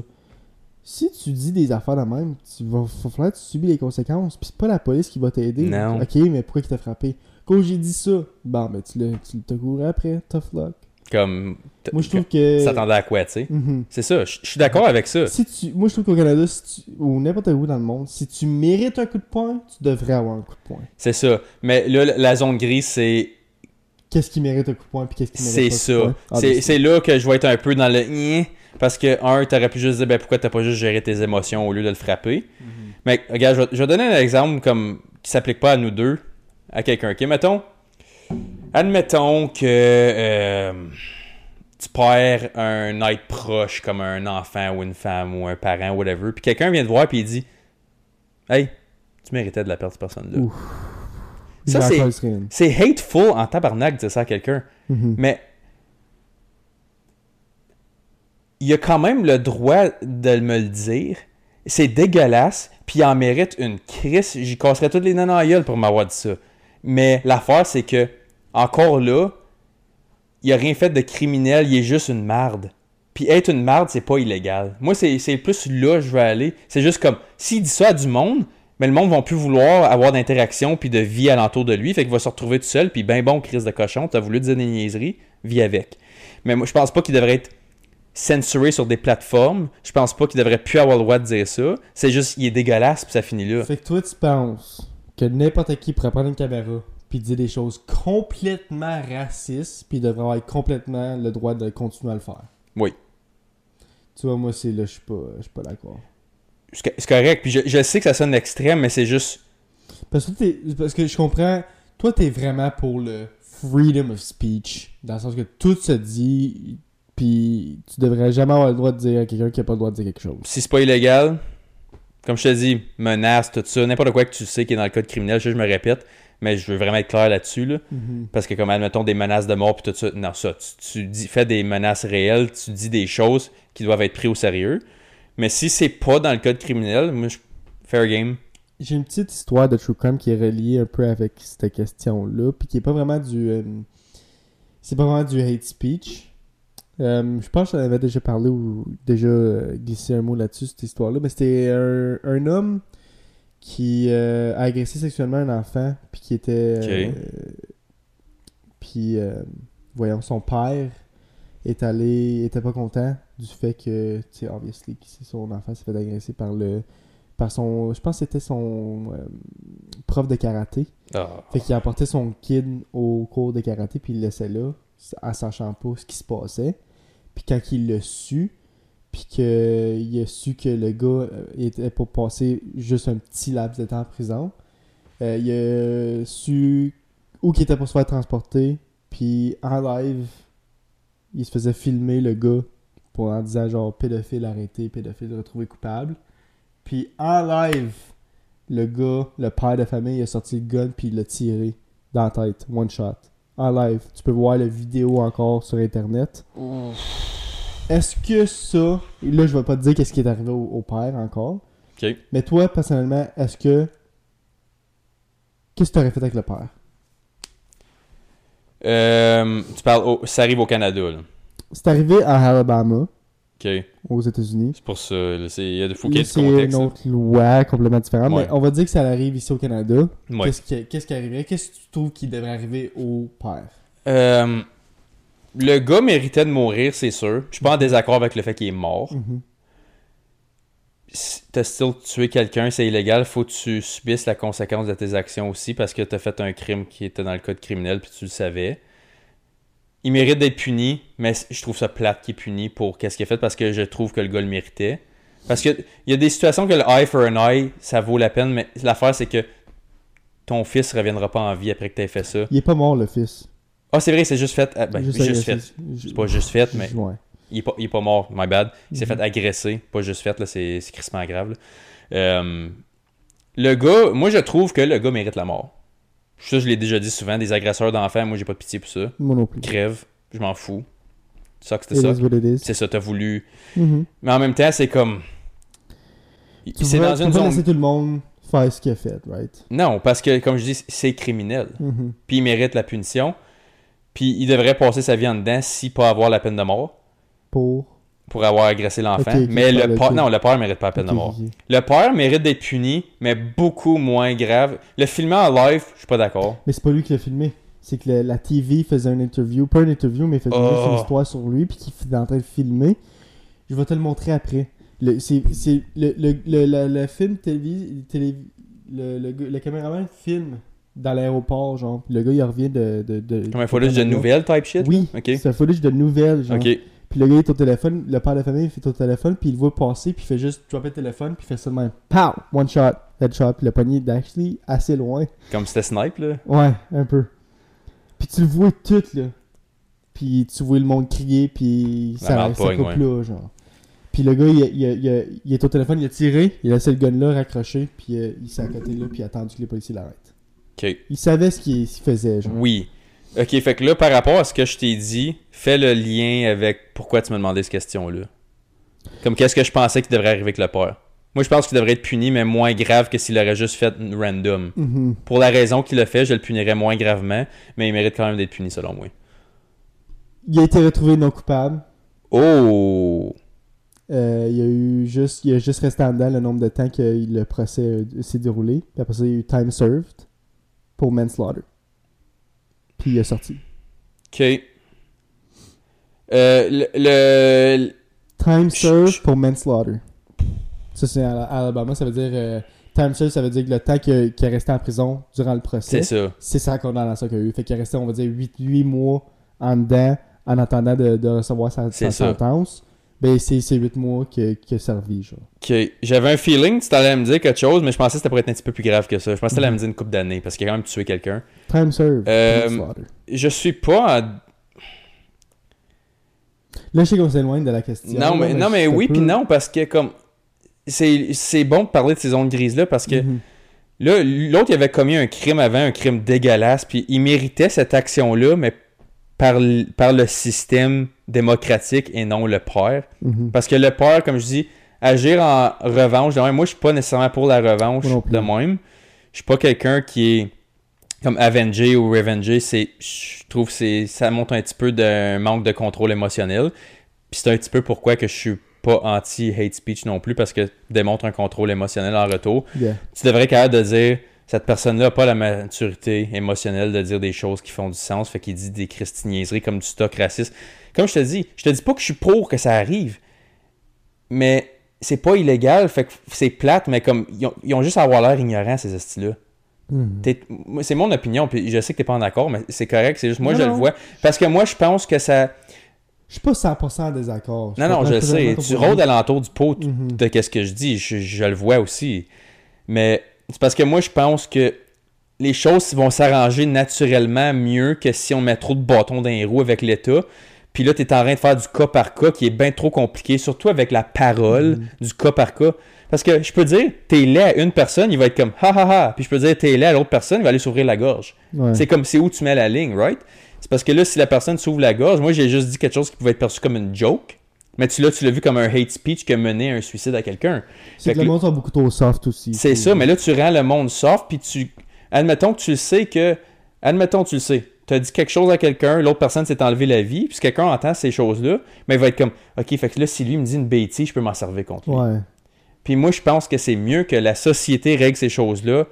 Si tu dis des affaires de même, tu vas faut falloir que tu subis les conséquences. Puis c'est pas la police qui va t'aider. Non. Ok, mais pourquoi il t'a frappé? Quand j'ai dit ça, bon, ben tu l'as tu couru après, tough luck. Comme. Moi, je trouve que. S'attendait à quoi, tu sais? Mhm. C'est ça, je je suis d'accord avec ça. Si tu, moi, je trouve qu'au Canada, si tu- ou n'importe où dans le monde, si tu mérites un coup de poing, tu devrais avoir un coup de poing. C'est ça. Mais là, la zone grise, c'est Qu'est-ce qui mérite un coup de poing, puis qu'est-ce qui mérite c'est pas ça. un coup de poing? Ah, C'est ben, c'est là que je vais être un peu dans le Nyeh parce que, un, t'aurais pu juste dire, ben pourquoi t'as pas juste géré tes émotions au lieu de le frapper. Mhm. Mais regarde, je vais, je vais donner un exemple comme qui s'applique pas à nous deux, à quelqu'un. Ok, mettons, admettons que euh, tu perds un être proche comme un enfant ou une femme ou un parent, whatever, puis quelqu'un vient te voir puis il dit, hey, tu méritais de la perdre cette personne-là. Ouf. Ça, c'est- hateful en tabarnak de dire ça à quelqu'un. Mhm. Mais il a quand même le droit de me le dire. C'est dégueulasse, puis il en mérite une crise. J'y casserais toutes les gueule pour m'avoir dit ça. Mais l'affaire, c'est que, encore là, il a rien fait de criminel, il est juste une marde. Puis être une marde, c'est pas illégal. Moi, c'est c'est plus là que je veux aller. C'est juste comme, s'il dit ça à du monde, mais le monde va plus vouloir avoir d'interaction puis de vie alentour de lui. Fait qu'il va se retrouver tout seul, puis ben bon, crise de cochon, t'as voulu dire des niaiseries, vis avec. Mais moi, je pense pas qu'il devrait être censuré sur des plateformes. Je pense pas qu'il devrait plus avoir le droit de dire ça. C'est juste, il est dégueulasse, puis ça finit là. Fait que toi, tu penses que n'importe qui pourrait prendre une caméra puis dire des choses complètement racistes puis devrait avoir complètement le droit de continuer à le faire? Oui. Tu vois, moi, c'est là, je suis pas, je suis pas d'accord. C'est correct. Puis je, je sais que ça sonne extrême, mais c'est juste. Parce que, t'es- parce que je comprends, toi, t'es vraiment pour le freedom of speech, dans le sens que tout se dit, puis tu devrais jamais avoir le droit de dire à quelqu'un qui a pas le droit de dire quelque chose. Si c'est pas illégal, comme je te dis, menace, tout ça, n'importe quoi que tu sais qui est dans le code criminel, je je me répète, mais je veux vraiment être clair là-dessus. Là. Parce que, comme admettons, des menaces de mort puis tout ça, non, ça, tu, tu dis, fais des menaces réelles, tu dis des choses qui doivent être prises au sérieux. Mais si c'est pas dans le code criminel, moi, je... fair game. J'ai une petite histoire de True Crime qui est reliée un peu avec cette question-là, puis qui est pas vraiment du. euh, c'est pas vraiment du hate speech. Euh, je pense que j'en avais déjà parlé ou déjà euh, glissé un mot là-dessus, cette histoire-là, mais c'était un, un homme qui euh, a agressé sexuellement un enfant, puis qui était. puis, voyons, son père est allé. était pas content du fait que, tu sais, obviously, son enfant s'est fait agresser par le par son je pense que c'était son euh, prof de karaté Ah. fait qu'il a apporté son kid au cours de karaté puis il le laissait là en sachant pas ce qui se passait puis quand il l'a su puis qu'il a su que le gars euh, était pour passer juste un petit laps de temps en prison euh, il a su où qu'il était pour se faire transporter puis en live il se faisait filmer le gars pour en disant genre pédophile arrêté pédophile retrouvé coupable puis en live, le gars, le père de famille, il a sorti le gun puis il l'a tiré dans la tête, one shot. En live. Tu peux voir la vidéo encore sur internet. Est-ce que ça, et là je vais pas te dire qu'est-ce qui est arrivé au, au père encore, mais toi personnellement, est-ce que qu'est-ce que tu aurais fait avec le père? Euh, tu parles, au- ça arrive au Canada, là. C'est arrivé à Alabama, aux États-Unis. C'est pour ça. Il y a de faut qu'il y Là, ait du c'est une autre loi complètement différente, Ouais. mais on va dire que ça arrive ici au Canada. Ouais. Qu'est-ce qui, qu'est-ce qui arriverait? Qu'est-ce que tu trouves qui devrait arriver au père? Euh, le gars méritait de mourir, c'est sûr. Je suis pas en désaccord avec le fait qu'il est mort. Mhm. Si T'as still tué quelqu'un, c'est illégal. Faut que tu subisses la conséquence de tes actions aussi parce que t'as fait un crime qui était dans le code criminel puis tu le savais. Il mérite d'être puni, mais je trouve ça plate qu'il est puni pour qu'est-ce qu'il a fait parce que je trouve que le gars le méritait. Parce que il y a des situations que le eye for an eye, ça vaut la peine, mais l'affaire c'est que ton fils reviendra pas en vie après que t'aies fait ça. Il est pas mort le fils. Ah, c'est vrai, c'est juste fait. ah, ben, Juste fait. C'est pas juste fait, mais. Ouais. Il est pas, il est pas mort, my bad. Il s'est Mhm. fait agresser, pas juste fait, là, c'est c'est crissement grave. là. Euh, le gars, moi je trouve que le gars mérite la mort. Ça, je l'ai déjà dit souvent, des agresseurs d'enfants, moi j'ai pas de pitié pour ça. Moi non plus. Crève, je m'en fous. Ça que It c'était ça. C'est ça, t'as voulu. Mhm. Mais en même temps, c'est comme. C'est dans tu une zone. laisser tout le monde faire ce qu'il a fait, right? Non, parce que, comme je dis, c'est criminel. Mhm. Puis il mérite la punition. Puis il devrait passer sa vie en dedans si pas avoir la peine de mort Pour. Pour avoir agressé l'enfant. Ok, ok, mais le père, non, le père mérite pas la peine de mort. Le père mérite d'être puni, mais beaucoup moins grave. Le filmer en live, je suis pas d'accord. Mais c'est pas lui qui l'a filmé. C'est que le- la TV faisait une interview, pas une interview, mais faisait Oh. une histoire sur lui, puis qu'il était en train de filmer. Je vais te le montrer après. Le, c'est, c'est, le, le, le, le- le film télé, télé le, caméraman filme dans l'aéroport, genre. Le gars, il revient de. de, de Comme un footage de nouvelles type shit. Oui, c'est un footage de nouvelles, genre. Ok. Puis le gars est au téléphone, le père de famille il est au téléphone, puis il le voit passer, puis il fait juste dropper le téléphone, puis il fait ça de même. Pow! One shot, headshot, puis le poignet d'Ashley assez loin. Comme c'était snipe, là? Ouais, un peu. Puis tu le vois tout, là. Puis tu vois le monde crier, puis La ça, ça coupe ouais. là, genre. Puis le gars, il, il, il- il est au téléphone, il a tiré, il a laissé le gun là raccroché, puis euh, il s'est à côté là, puis il a attendu que les policiers l'arrêtent. Ok. Il savait ce qu'il faisait, genre. Oui. Ok, fait que là, par rapport à ce que je t'ai dit, fais le lien avec pourquoi tu m'as demandé cette question-là. Comme qu'est-ce que je pensais qu'il devrait arriver avec le père. Moi, je pense qu'il devrait être puni, mais moins grave que s'il aurait juste fait random. Mhm. Pour la raison qu'il a fait, je le punirais moins gravement, mais il mérite quand même d'être puni, selon moi. Il a été retrouvé non coupable. Oh! Euh, il a eu juste, il a juste resté en dedans le nombre de temps que le procès s'est déroulé. Puis après ça, il y a eu time served pour manslaughter. Puis il est sorti. Ok. Euh, le, le- Time served pour manslaughter. Ça, c'est à, à Alabama, ça veut dire. euh, time served, ça veut dire que le temps qu'il est resté en prison durant le procès, C'est ça. c'est sa condamnation qu'il a eu. Fait qu'il est resté, on va dire, 8, 8 mois en dedans en attendant de, de recevoir sa, ça. sentence. Ben, c'est c'est 8 mois qu'il qu'il a servi, genre. J'avais un feeling que tu allais me dire quelque chose, mais je pensais que c'était pour être un petit peu plus grave que ça. Je pensais que tu allais me dire une couple d'années, parce qu'il a quand même tué quelqu'un. Time served Euh. Je suis pas en Là, je sais qu'on s'éloigne de la question. Non, mais, là, non, mais oui, puis non, parce que comme. C'est c'est bon de parler de ces zones grises-là parce que Mhm. là, l'autre, il avait commis un crime avant, un crime dégueulasse, puis il méritait cette action-là, mais par, le système démocratique et non le père. Mhm. Parce que le père, comme je dis, agir en revanche, de même, moi, je suis pas nécessairement pour la revanche non de même. Je suis pas quelqu'un qui est comme Avenger ou Revenger, c'est je trouve que c'est ça montre un petit peu d'un manque de contrôle émotionnel. Puis c'est un petit peu pourquoi que je suis pas anti hate speech non plus parce que démontre un contrôle émotionnel en retour. Yeah. Tu devrais capable de dire cette personne-là n'a pas la maturité émotionnelle de dire des choses qui font du sens, fait qu'il dit des christiniaiseries comme du stock raciste. Comme je te dis, je te dis pas que je suis pour que ça arrive, mais c'est pas illégal, fait que c'est plate, mais comme ils ont, ils ont juste à avoir l'air ignorants ces. T'es- moi, C'est mon opinion, puis je sais que t'es pas en accord, mais c'est correct, c'est juste moi Non, je non. le vois. Parce que moi je pense que ça. Je suis pas 100% en désaccord. Non, non, je sais. Tu rôdes alentour du pot Mhm. de qu'est-ce que je dis. Je, je le vois aussi. Mais c'est parce que moi, je pense que les choses vont s'arranger naturellement mieux que si on met trop de bâtons dans les roues avec l'État. Puis là, tu es en train de faire du cas par cas qui est bien trop compliqué, surtout avec la parole Mhm. du cas par cas. Parce que je peux dire, t'es laid à une personne, il va être comme ha ha ha. Puis je peux dire, t'es laid à l'autre personne, il va aller s'ouvrir la gorge. Ouais. C'est comme c'est où tu mets la ligne, right? C'est parce que là, si la personne s'ouvre la gorge, moi j'ai juste dit quelque chose qui pouvait être perçu comme une joke. Mais tu, là, tu l'as vu comme un hate speech qui a mené à un suicide à quelqu'un. C'est que que le monde sont beaucoup trop soft aussi. C'est ça, mais là, tu rends le monde soft, puis tu. Admettons que tu le sais que. Admettons que tu le sais. Tu as dit quelque chose à quelqu'un, l'autre personne s'est enlevé la vie, puis si quelqu'un entend ces choses-là, mais il va être comme Ok, fait que là, si lui me dit une bêtise, je peux m'en servir contre lui. Ouais. Puis moi, je pense que c'est mieux que la société règle ces choses-là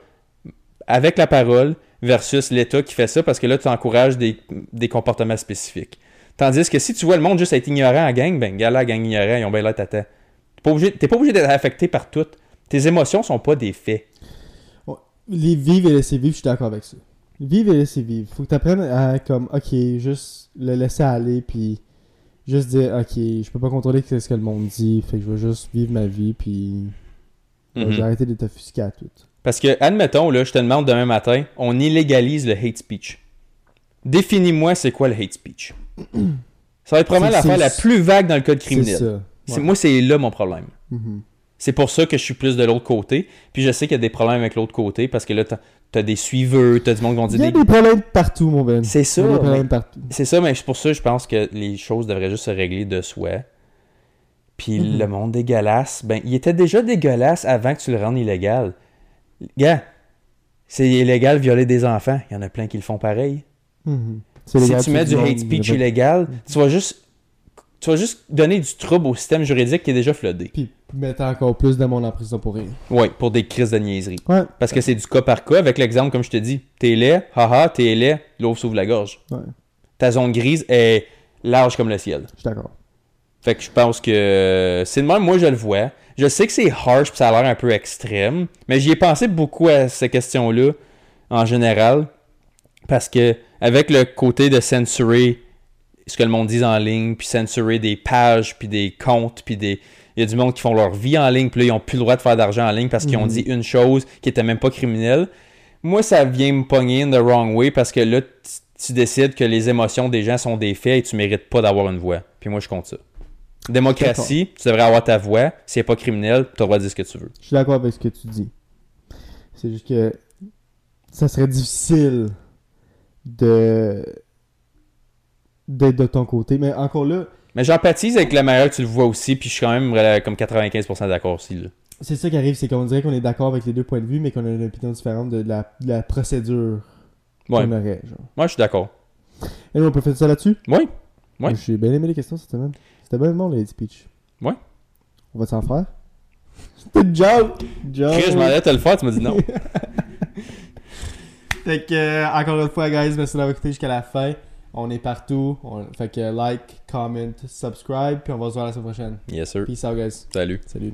avec la parole versus l'État qui fait ça parce que là, tu encourages des, des comportements spécifiques. Tandis que si tu vois le monde juste être ignorant en gang, ben, gars, la gang ignorant, ils ont bien l'air tata. T'es pas obligé, t'es pas obligé d'être affecté par tout. Tes émotions sont pas des faits. Les vivre et laisser vivre, je suis d'accord avec ça. Vivre et laisser vivre. Faut que tu apprennes à, comme, ok, juste le laisser aller, puis juste dire, ok, je peux pas contrôler ce que le monde dit, fait que je vais juste vivre ma vie, puis j'ai arrêté d'être offusqué à tout. Parce que, admettons, là, je te demande demain matin, on illégalise le hate speech. Définis-moi c'est quoi le hate speech. Ça va être probablement l'affaire la plus vague dans le code criminel. Ouais. Moi, c'est là mon problème. Mhm. C'est pour ça que je suis plus de l'autre côté. Puis je sais qu'il y a des problèmes avec l'autre côté parce que là, t'as as des suiveurs, t'as du monde qui vont Il dire y a des... des problèmes partout, mon Ben. C'est ça, Il. C'est ça, mais c'est pour ça que je pense que les choses devraient juste se régler de soi. Puis Mhm. le monde dégueulasse, ben, il était déjà dégueulasse avant que tu le rendes illégal. Gars, c'est illégal de violer des enfants. Il y en a plein qui le font pareil. Mhm. C'est Si tu mets du hate speech illégal, tu vas juste tu vas juste donner du trouble au système juridique qui est déjà floodé. Puis mettre encore plus de monde en prison pour rien. Oui, pour des crises de niaiserie. Ouais. Parce que c'est du cas par cas, avec l'exemple, comme je te dis. T'es laid, haha, t'es laid, l'eau s'ouvre la gorge. Ouais. Ta zone grise est large comme le ciel. Je suis d'accord. Fait que je pense que c'est de même, moi je le vois. Je sais que c'est harsh pis ça a l'air un peu extrême, mais j'y ai pensé beaucoup à ces questions-là en général. Parce que avec le côté de censurer ce que le monde dit en ligne, puis censurer des pages, puis des comptes, puis des. Il y a du monde qui font leur vie en ligne, puis là, ils ont plus le droit de faire d'argent en ligne parce qu'ils ont Mhm. dit une chose qui était même pas criminelle. Moi, ça vient me pogner in the wrong way parce que là, tu- décides que les émotions des gens sont des faits et tu mérites pas d'avoir une voix. Puis moi, je compte ça. Démocratie, tu devrais avoir ta voix. N'est pas criminelle, tu droit de dire ce que tu veux. Je suis d'accord avec ce que tu dis. C'est juste que ça serait difficile de d'être de ton côté. Mais encore là, Mais j'empathise avec la manière que tu le vois aussi, puis je suis quand même euh, comme 95% d'accord aussi. Là. c'est ça qui arrive, c'est qu'on dirait qu'on est d'accord avec les deux points de vue, mais qu'on a une opinion différente de la, de la procédure Ouais. qu'on aurait. Genre. Moi, je suis d'accord. Et on peut faire ça là-dessus? Oui. Ouais. J'ai bien aimé les questions cette semaine. C'était bien bon, les speech. Ouais. On va s'en faire? [laughs] C'était une joke! joke. Chris, je m'en allais te le faire, tu m'as dit non. [laughs] Fait que, euh, encore une fois, guys, merci d'avoir écouté jusqu'à la fin. On est partout. On- Fait que like, comment, subscribe, puis on va se voir la semaine prochaine. Yes, sir. Peace out, guys. Salut. Salut.